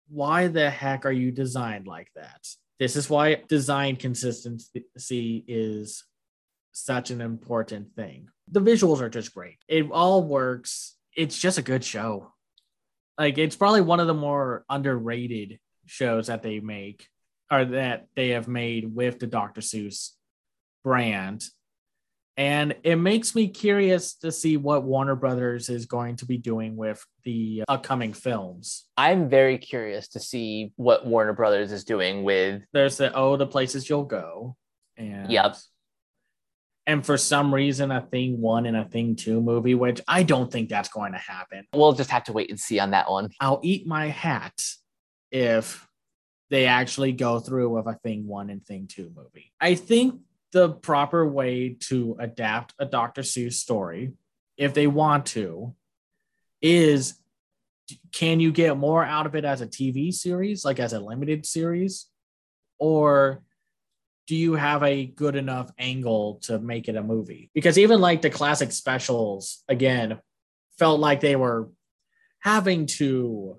why the heck are you designed like that? This is why design consistency is such an important thing. The visuals are just great. It all works. It's just a good show. Like it's probably one of the more underrated shows that they make or that they have made with the Dr. Seuss brand and it makes me curious to see what Warner Brothers is going to be doing with the upcoming films. I'm very curious to see what Warner Brothers is doing with. There's the Oh, the Places You'll Go. And yep. And for some reason, a Thing One and a Thing Two movie, which I don't think that's going to happen. We'll just have to wait and see on that one. I'll eat my hat if they actually go through with a Thing One and Thing Two movie. I think the proper way to adapt a Dr. Seuss story, if they want to, is can you get more out of it as a TV series, like as a limited series? Or do you have a good enough angle to make it a movie? Because even like the classic specials, again, felt like they were having to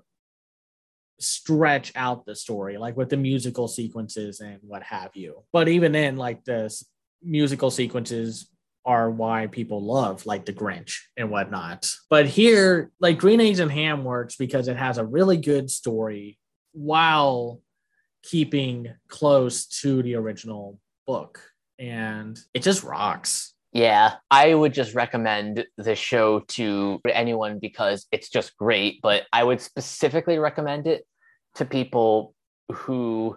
stretch out the story, like with the musical sequences and what have you. But even then, like the musical sequences are why people love like the Grinch and whatnot. But here, like Green Eggs and Ham works because it has a really good story while keeping close to the original book. And it just rocks. Yeah, I would just recommend the show to anyone because it's just great. But I would specifically recommend it to people who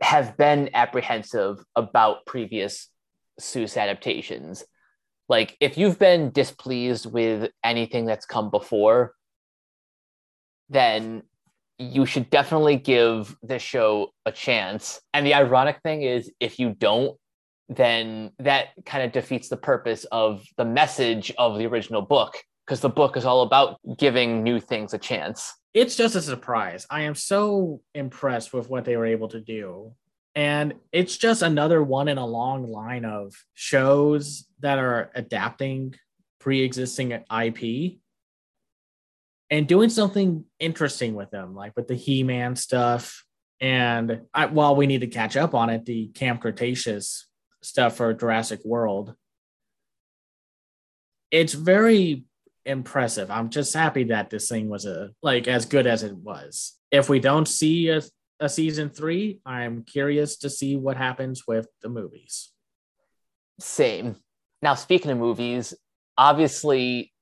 have been apprehensive about previous Seuss adaptations. Like, if you've been displeased with anything that's come before, then you should definitely give this show a chance. And the ironic thing is, if you don't, then that kind of defeats the purpose of the message of the original book, because the book is all about giving new things a chance. It's just a surprise. I am so impressed with what they were able to do. And it's just another one in a long line of shows that are adapting pre existing IP and doing something interesting with them, like with the He Man stuff. And I, while we need to catch up on it, the Camp Cretaceous stuff for Jurassic World, it's very impressive. I'm just happy that this thing was a like as good as it was. If we don't see a, a season three, I'm curious to see what happens with the movies. Same. Now, speaking of movies, obviously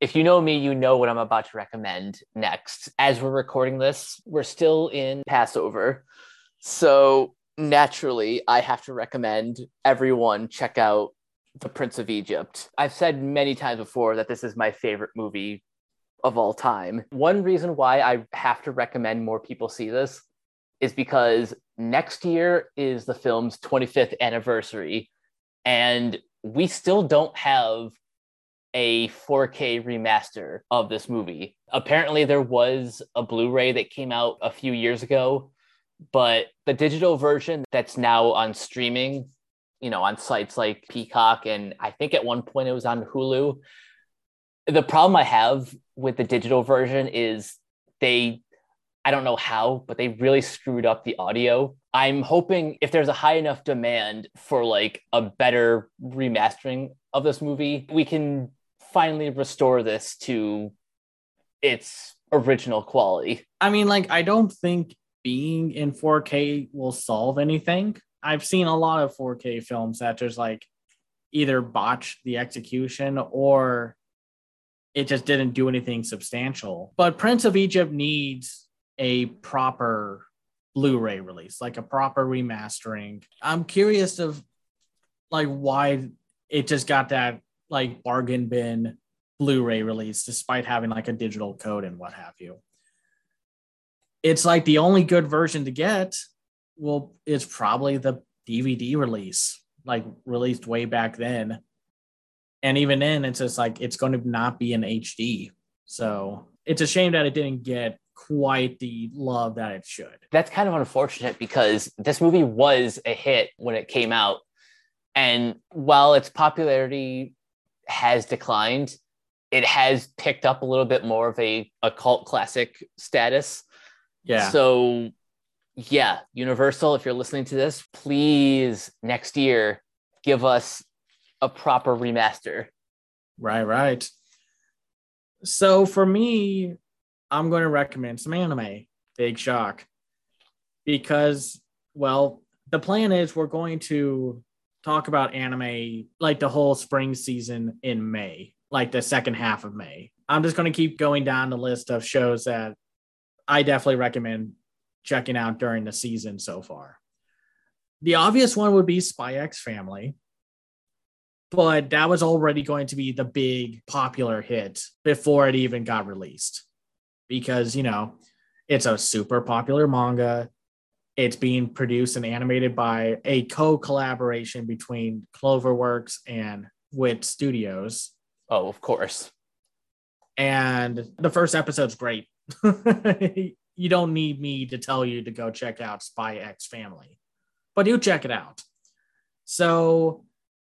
if you know me, you know what I'm about to recommend next. As we're recording this, we're still in Passover. So naturally, I have to recommend everyone check out The Prince of Egypt. I've said many times before that this is my favorite movie of all time. One reason why I have to recommend more people see this is because next year is the film's 25th anniversary, and we still don't have a 4K remaster of this movie. Apparently, there was a Blu ray that came out a few years ago, but the digital version that's now on streaming, you know, on sites like Peacock, and I think at one point it was on Hulu. The problem I have with the digital version is they, I don't know how, but they really screwed up the audio. I'm hoping if there's a high enough demand for like a better remastering of this movie, we can finally restore this to its original quality. I mean, like, I don't think being in 4K will solve anything. I've seen a lot of 4K films that just like either botch the execution or it just didn't do anything substantial. But Prince of Egypt needs a proper Blu-ray release, like a proper remastering. I'm curious of like why it just got that like bargain bin Blu-ray release, despite having like a digital code and what have you. It's like the only good version to get. Well, it's probably the DVD release, like released way back then. And even then, it's just like it's going to not be in HD. So it's a shame that it didn't get quite the love that it should. That's kind of unfortunate because this movie was a hit when it came out. And while its popularity has declined, it has picked up a little bit more of a, a cult classic status. Yeah. So, yeah, Universal, if you're listening to this, please next year give us a proper remaster. Right, right. So for me, I'm going to recommend some anime. Big shock. Because, well, the plan is we're going to talk about anime like the whole spring season in May, like the second half of May. I'm just going to keep going down the list of shows that I definitely recommend checking out during the season so far. The obvious one would be Spy X Family, but that was already going to be the big popular hit before it even got released because, you know, it's a super popular manga. It's being produced and animated by a co collaboration between Cloverworks and Wit Studios. Oh, of course. And the first episode's great. you don't need me to tell you to go check out Spy X Family, but you check it out. So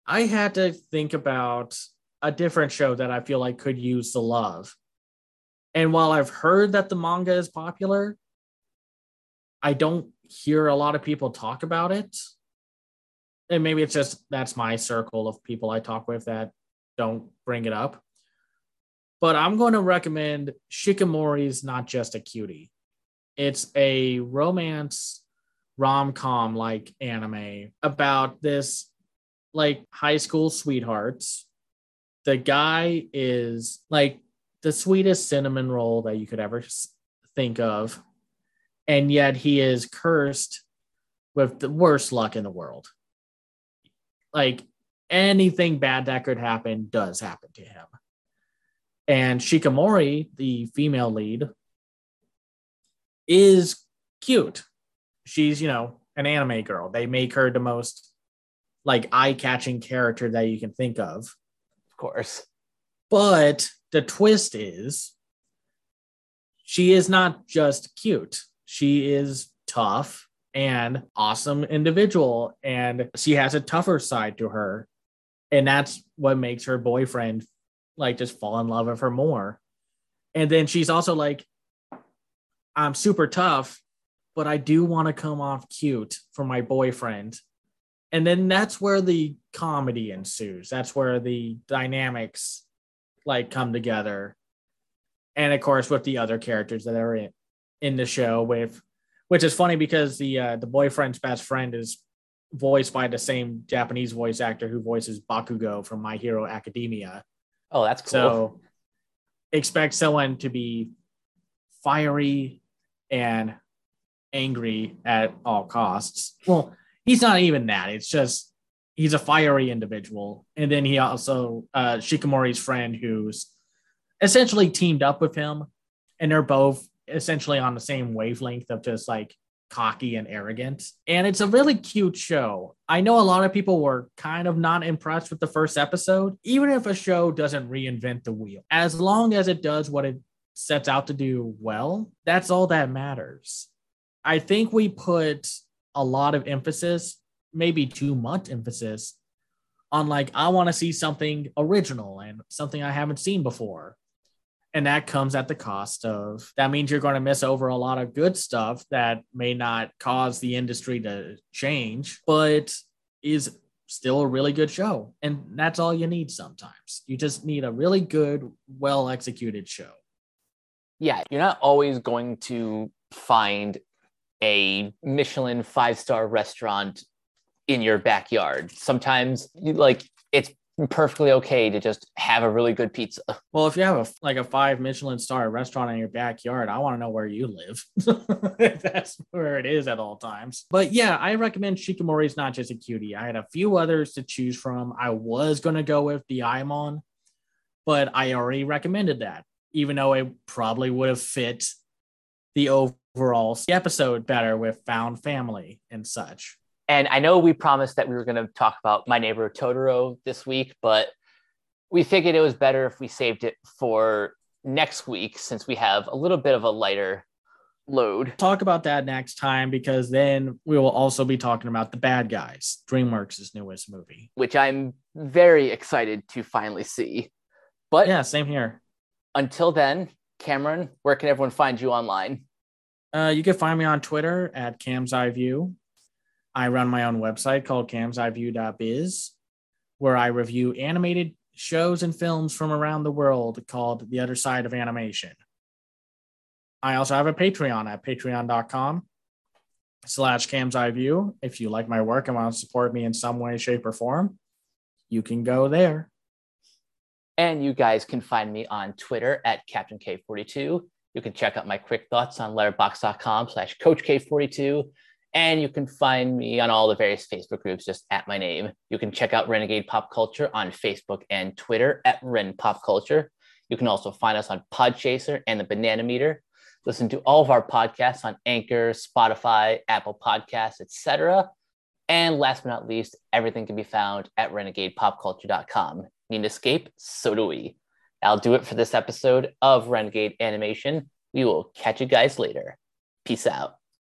I had to think about a different show that I feel like could use the love. And while I've heard that the manga is popular, I don't hear a lot of people talk about it. And maybe it's just that's my circle of people I talk with that don't bring it up. But I'm going to recommend Shikimori's Not Just a Cutie. It's a romance rom com like anime about this like high school sweethearts. The guy is like the sweetest cinnamon roll that you could ever think of and yet he is cursed with the worst luck in the world. Like anything bad that could happen does happen to him. And Shikimori, the female lead, is cute. She's, you know, an anime girl. They make her the most like eye-catching character that you can think of. Of course. But the twist is she is not just cute. She is tough and awesome individual and she has a tougher side to her. And that's what makes her boyfriend like just fall in love with her more. And then she's also like I'm super tough, but I do want to come off cute for my boyfriend. And then that's where the comedy ensues. That's where the dynamics like come together. And of course, with the other characters that are in, in the show, with which is funny because the uh, the boyfriend's best friend is voiced by the same Japanese voice actor who voices Bakugo from My Hero Academia. Oh, that's cool. So expect someone to be fiery and angry at all costs. Well, he's not even that. It's just he's a fiery individual. And then he also uh Shikimori's friend who's essentially teamed up with him and they're both essentially on the same wavelength of just like cocky and arrogant. And it's a really cute show. I know a lot of people were kind of not impressed with the first episode, even if a show doesn't reinvent the wheel. As long as it does what it sets out to do well, that's all that matters. I think we put a lot of emphasis, maybe too much emphasis, on like, I want to see something original and something I haven't seen before. And that comes at the cost of that means you're going to miss over a lot of good stuff that may not cause the industry to change, but is still a really good show. And that's all you need sometimes. You just need a really good, well executed show yeah, you're not always going to find a Michelin five star restaurant in your backyard. Sometimes, you like, it's perfectly okay to just have a really good pizza. Well, if you have a like a five Michelin star restaurant in your backyard, I want to know where you live. That's where it is at all times. But yeah, I recommend Shikimori is not just a cutie. I had a few others to choose from. I was gonna go with Biyomon, but I already recommended that even though it probably would have fit the overall episode better with found family and such. And I know we promised that we were going to talk about My Neighbor Totoro this week, but we figured it was better if we saved it for next week since we have a little bit of a lighter load. Talk about that next time because then we will also be talking about The Bad Guys, DreamWorks' newest movie, which I'm very excited to finally see. But yeah, same here until then, Cameron, where can everyone find you online? Uh, you can find me on Twitter at Cam's Eye View. I run my own website called camseyeview.biz, where I review animated shows and films from around the world called The Other Side of Animation. I also have a Patreon at patreon.com slash Cam's Eye View. If you like my work and want to support me in some way, shape, or form, you can go there. And you guys can find me on Twitter at Captain K42. You can check out my quick thoughts on letterboxd.com slash Coach K42. And you can find me on all the various Facebook groups just at my name. You can check out Renegade Pop Culture on Facebook and Twitter at Ren Pop Culture. You can also find us on Podchaser and the Banana Meter. Listen to all of our podcasts on Anchor, Spotify, Apple Podcasts, etc. And last but not least, everything can be found at renegadepopculture.com need escape, so do we. I'll do it for this episode of Renegade Animation. We will catch you guys later. Peace out.